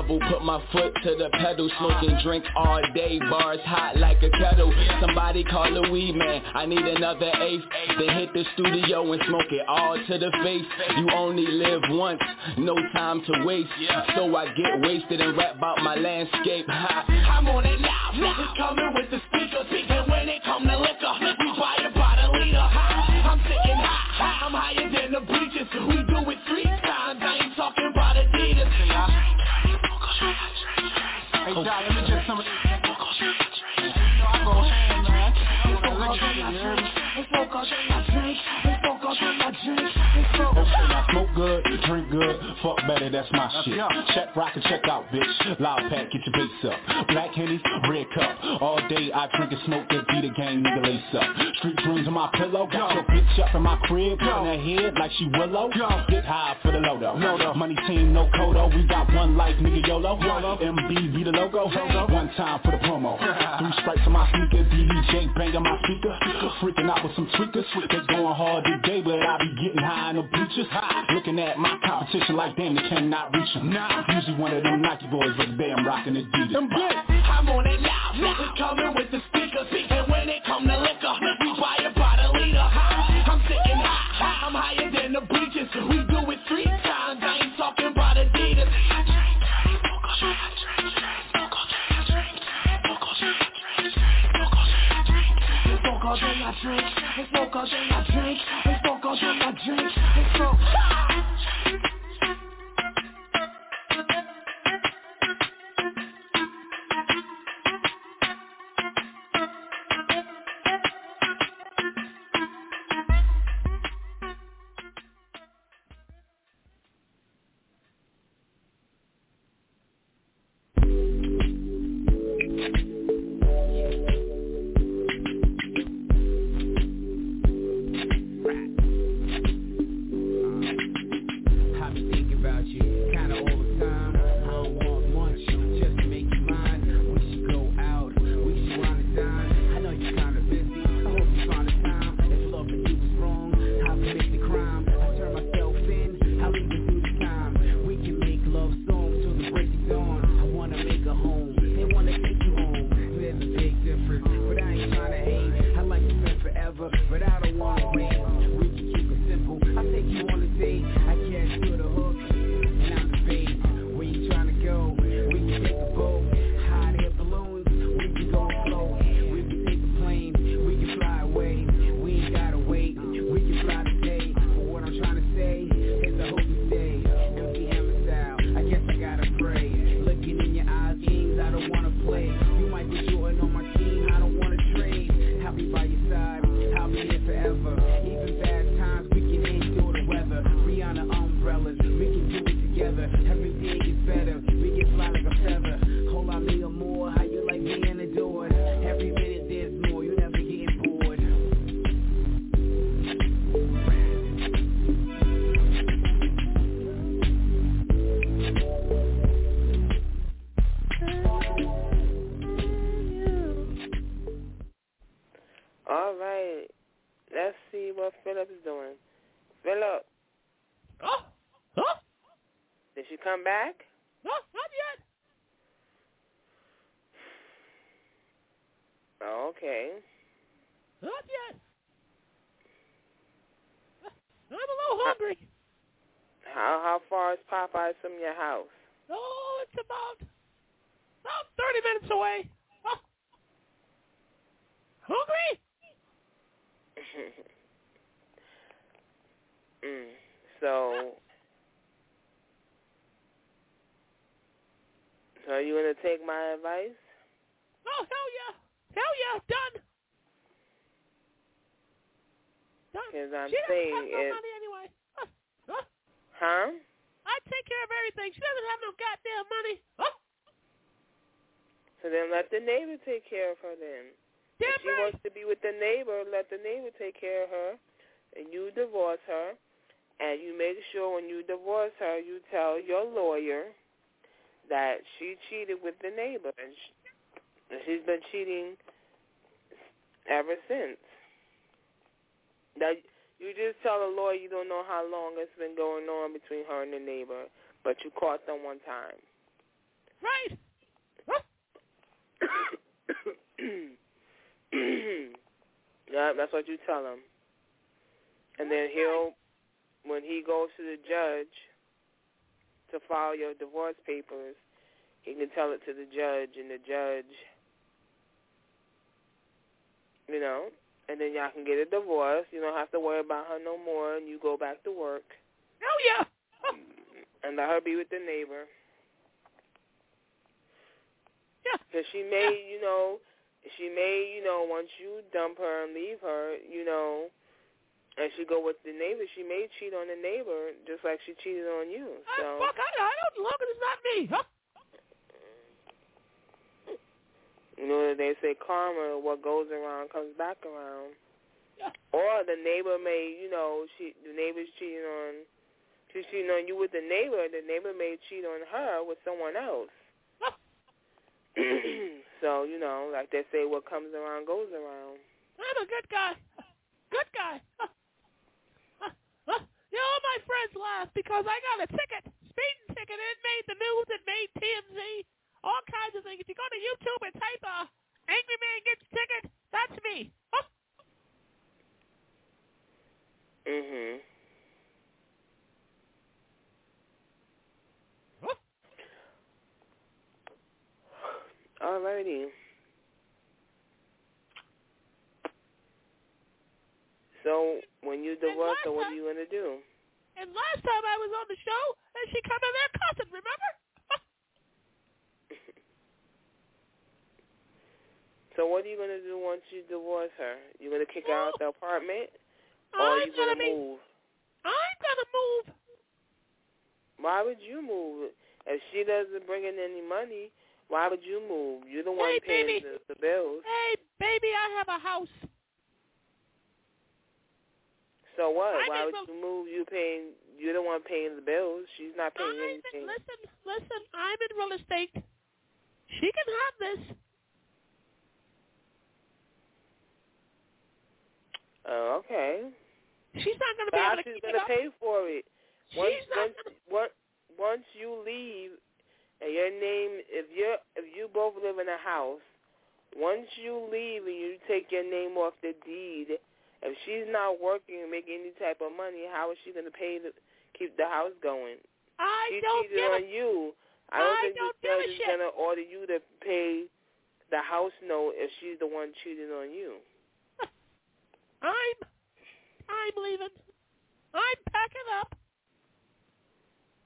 Put my foot to the pedal Smoking drink all day, bars hot like a kettle. Somebody call a weed man, I need another eighth Then hit the studio and smoke it all to the face. You only live once, no time to waste. So I get wasted and rap about my landscape. I'm on it now, niggas coming with the rock and check out, bitch. Loud pack, get your bass up. Black Henny, red cup. All day I drink and smoke that beat the gang, nigga lace up. Street dreams on my pillow. Got your bitch up in my crib, on her head like she willow. Get high for the lodo. Money team, no codo. We got one life, nigga YOLO. MB be the logo. One time for the promo. Three stripes on my sneaker, DDJ banging my speaker. Freaking out with some tweakers. They going hard today, but I be getting high in the bleachers. Looking at my competition like damn, they cannot reach them. Nah, usually one of them Nike boys, but today I'm rocking Adidas. I'm on it now, coming with the speakers And when it come to liquor, we buy all day I drink, it's smoke all day I drink, it's smoke all day I drink, back? no, not yet. Oh, okay. Not yet. I'm a little hungry. How how far is Popeyes from your house? Oh, it's about about thirty minutes away. Oh. Hungry? mm. So, so are you gonna take my advice? Oh hell yeah, hell yeah, done. Done. Because I'm she doesn't saying have no money anyway. Huh? Huh? huh? I take care of everything. She doesn't have no goddamn money. Huh? So then let the neighbor take care of her then. Damn if she right. wants to be with the neighbor, let the neighbor take care of her, and you divorce her, and you make sure when you divorce her, you tell your lawyer that she cheated with the neighbor, and she, and she's been cheating ever since. That you just tell the lawyer you don't know how long it's been going on between her and the neighbor, but you caught them one time. Right. yeah, that's what you tell him. And then he'll, when he goes to the judge to file your divorce papers, he can tell it to the judge, and the judge, you know, and then y'all can get a divorce. You don't have to worry about her no more, and you go back to work. Hell yeah. And let her be with the neighbor. Yeah. Because she may, you know, she may, you know, once you dump her and leave her, you know, and she go with the neighbor, she may cheat on the neighbor just like she cheated on you. So Ah, fuck, I, I don't look. It's not me. Huh? you know they say karma, what goes around comes back around. Yeah. Or the neighbor may, you know, she the neighbor's cheating on, she's cheating on you with the neighbor. The neighbor may cheat on her with someone else. Huh? so you know, like they say, what comes around goes around. I'm a good guy. Good guy. You know, all my friends laugh because I got a ticket, speeding ticket. It made the news. It made TMZ. All kinds of things. If you go to YouTube and type uh, "Angry Man Gets Ticket," that's me. Huh. Mhm. Huh. Alrighty. So when you divorce her, what are you gonna do? And last time I was on the show, and she come in there cussing. Remember? So what are you gonna do once you divorce her? You gonna kick her out the apartment, or I'm you gonna gonna move? I'm gonna move. Why would you move? If she doesn't bring in any money, why would you move? You're the one Hey, paying baby. the, the bills. Hey, baby, I have a house. So what? I Why would to- you move? You paying? You're the one paying the bills. She's not paying I'm in, anything. listen, listen. I'm in real estate. She can have this. Oh, okay. She's not gonna be But how able to she's keep it gonna pay for it? Once She's not once once once you leave and your name if you're if you both live in a house, once you leave and you take your name off the deed, if she's not working and making any type of money, how is she gonna pay to keep the house going? I she don't cheated give on a, you. I don't I think don't the judge is gonna order you to pay the house note if she's the one cheating on you. I'm, I'm leaving. I'm packing up.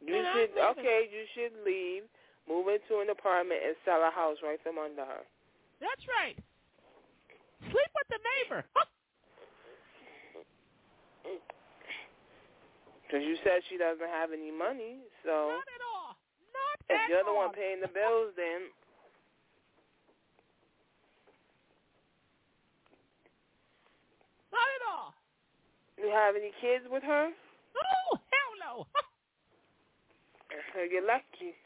You should okay. You should leave, move into an apartment, and sell a house right from under her. That's right. Sleep with the neighbor. Because you said she doesn't have any money, so Not at all. Not if you're the one paying the bills, then Not at all. you have any kids with her? Oh hell no. You're lucky.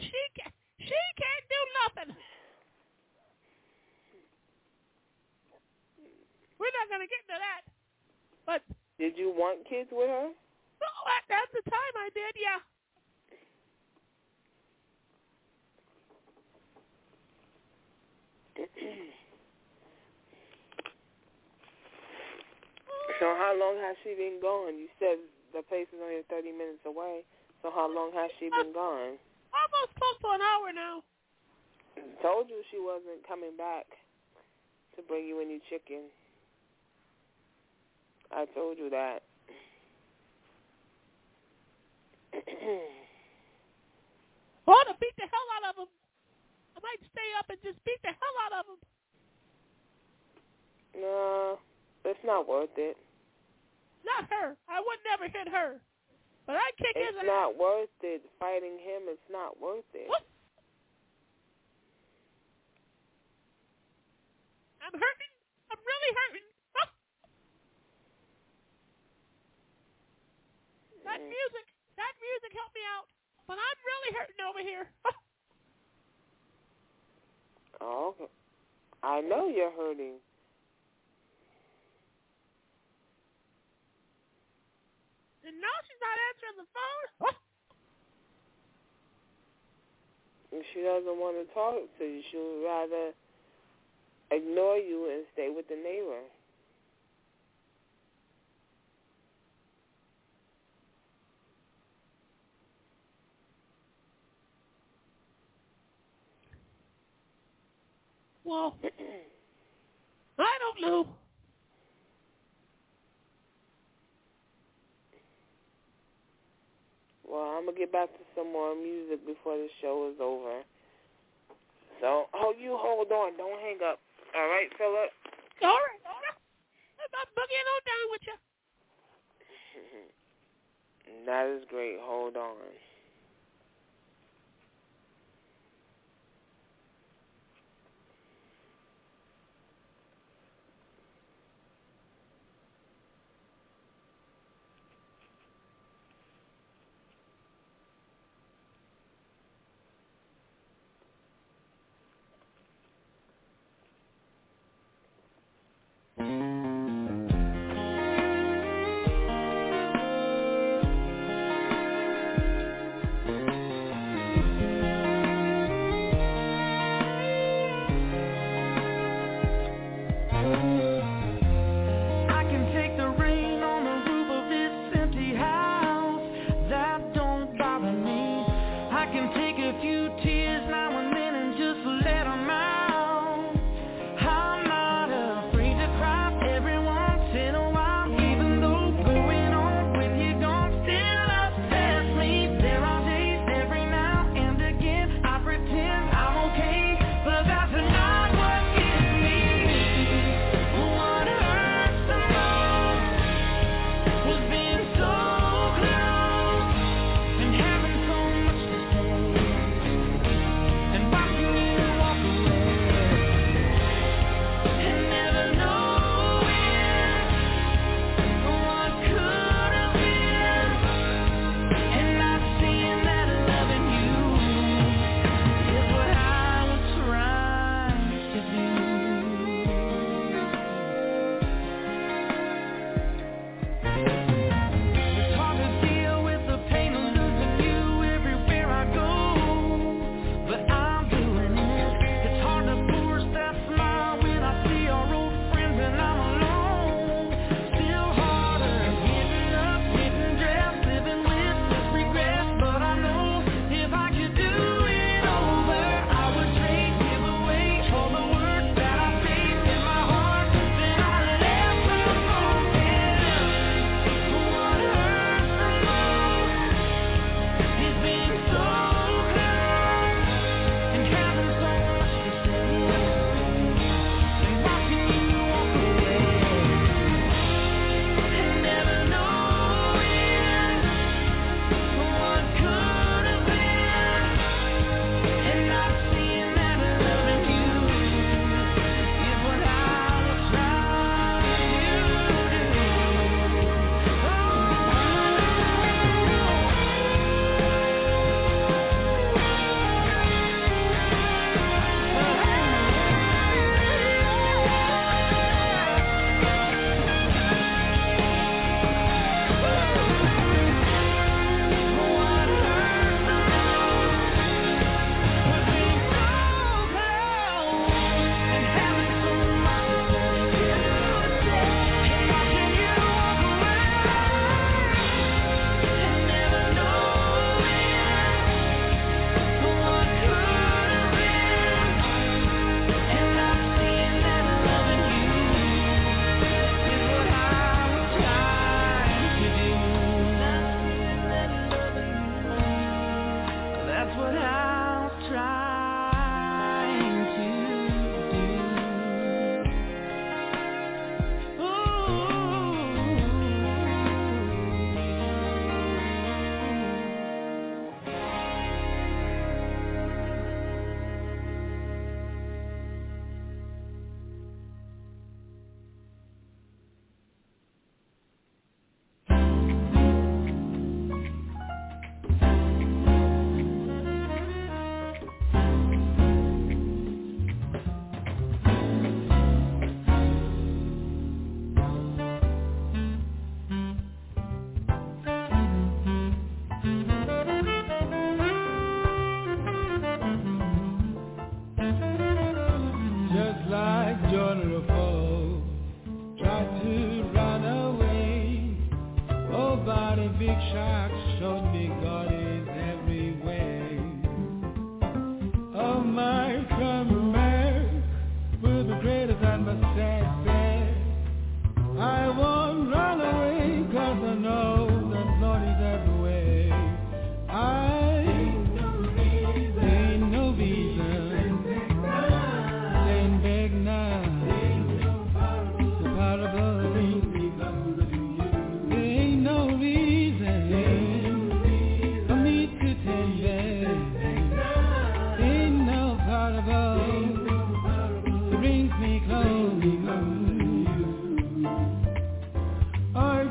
She can, she can't do nothing. We're not gonna get into that. But Did you want kids with her? oh, at, at the time I did, yeah. so how long has she been gone? You said the place is only 30 minutes away. So how long has she been gone? Almost close to an hour now. Told you she wasn't coming back to bring you any chicken. I told you that. To beat the hell out of him. I might stay up and just beat the hell out of him. no, it's not worth it. Not her. I would never hit her. But I kick It's his not ass. worth it. Fighting him, it's not worth it. What? I'm hurting. I'm really hurting. Ah. That music, that music helped me out. But I'm really hurting over here. Oh, okay. I know you're hurting. And now she's not answering the phone. If she doesn't want to talk to you, she would rather ignore you and stay with the neighbor. Well, I don't know. Well, I'm gonna get back to some more music before the show is over. So, oh, you hold on, don't hang up. All right, Philip. All right. All right. I'm boogieing on down with you. That is great. Hold on.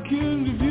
Close I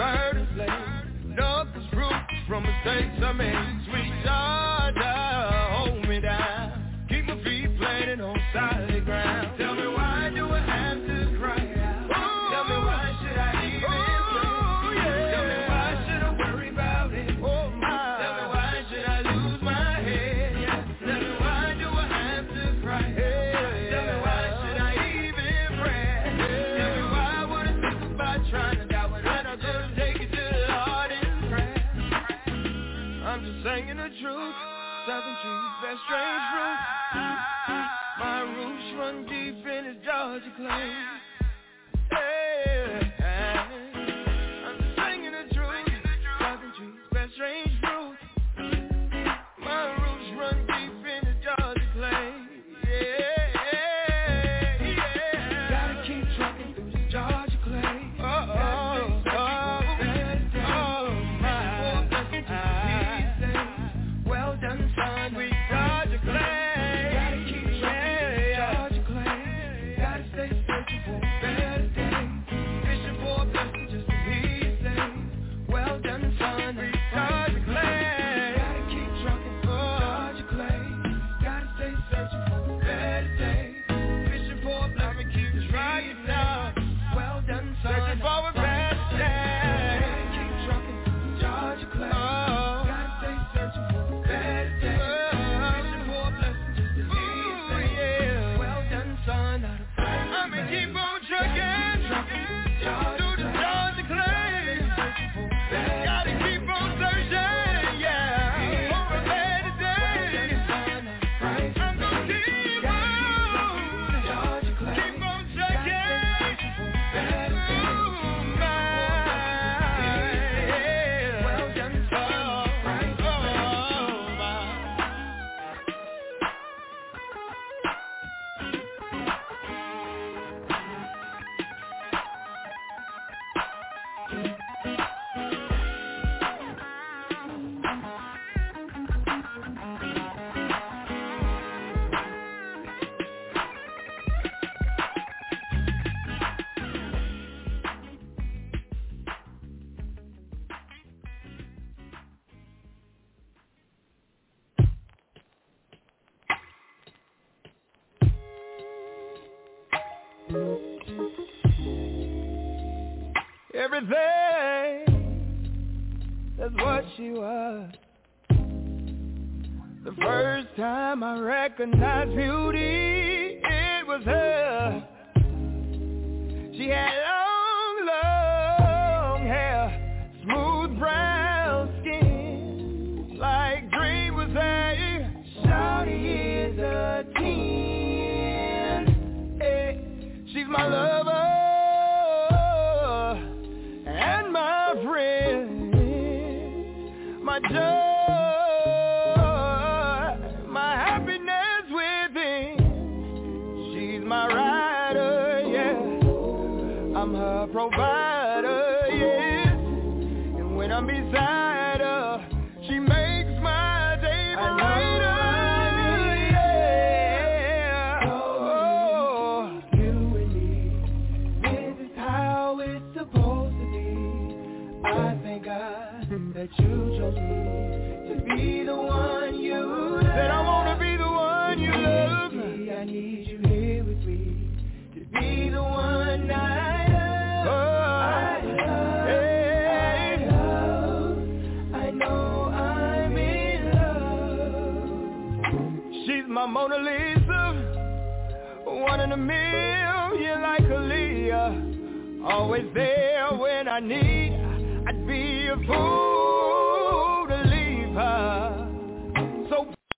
burden root from mistakes I made. Sweet job. to close. she was. The first time I recognized beauty, it was her. She had long, long hair, smooth brown skin, like dream was a shawty is a teen. Hey, she's my love. Joe. always there when I need. I'd be a fool.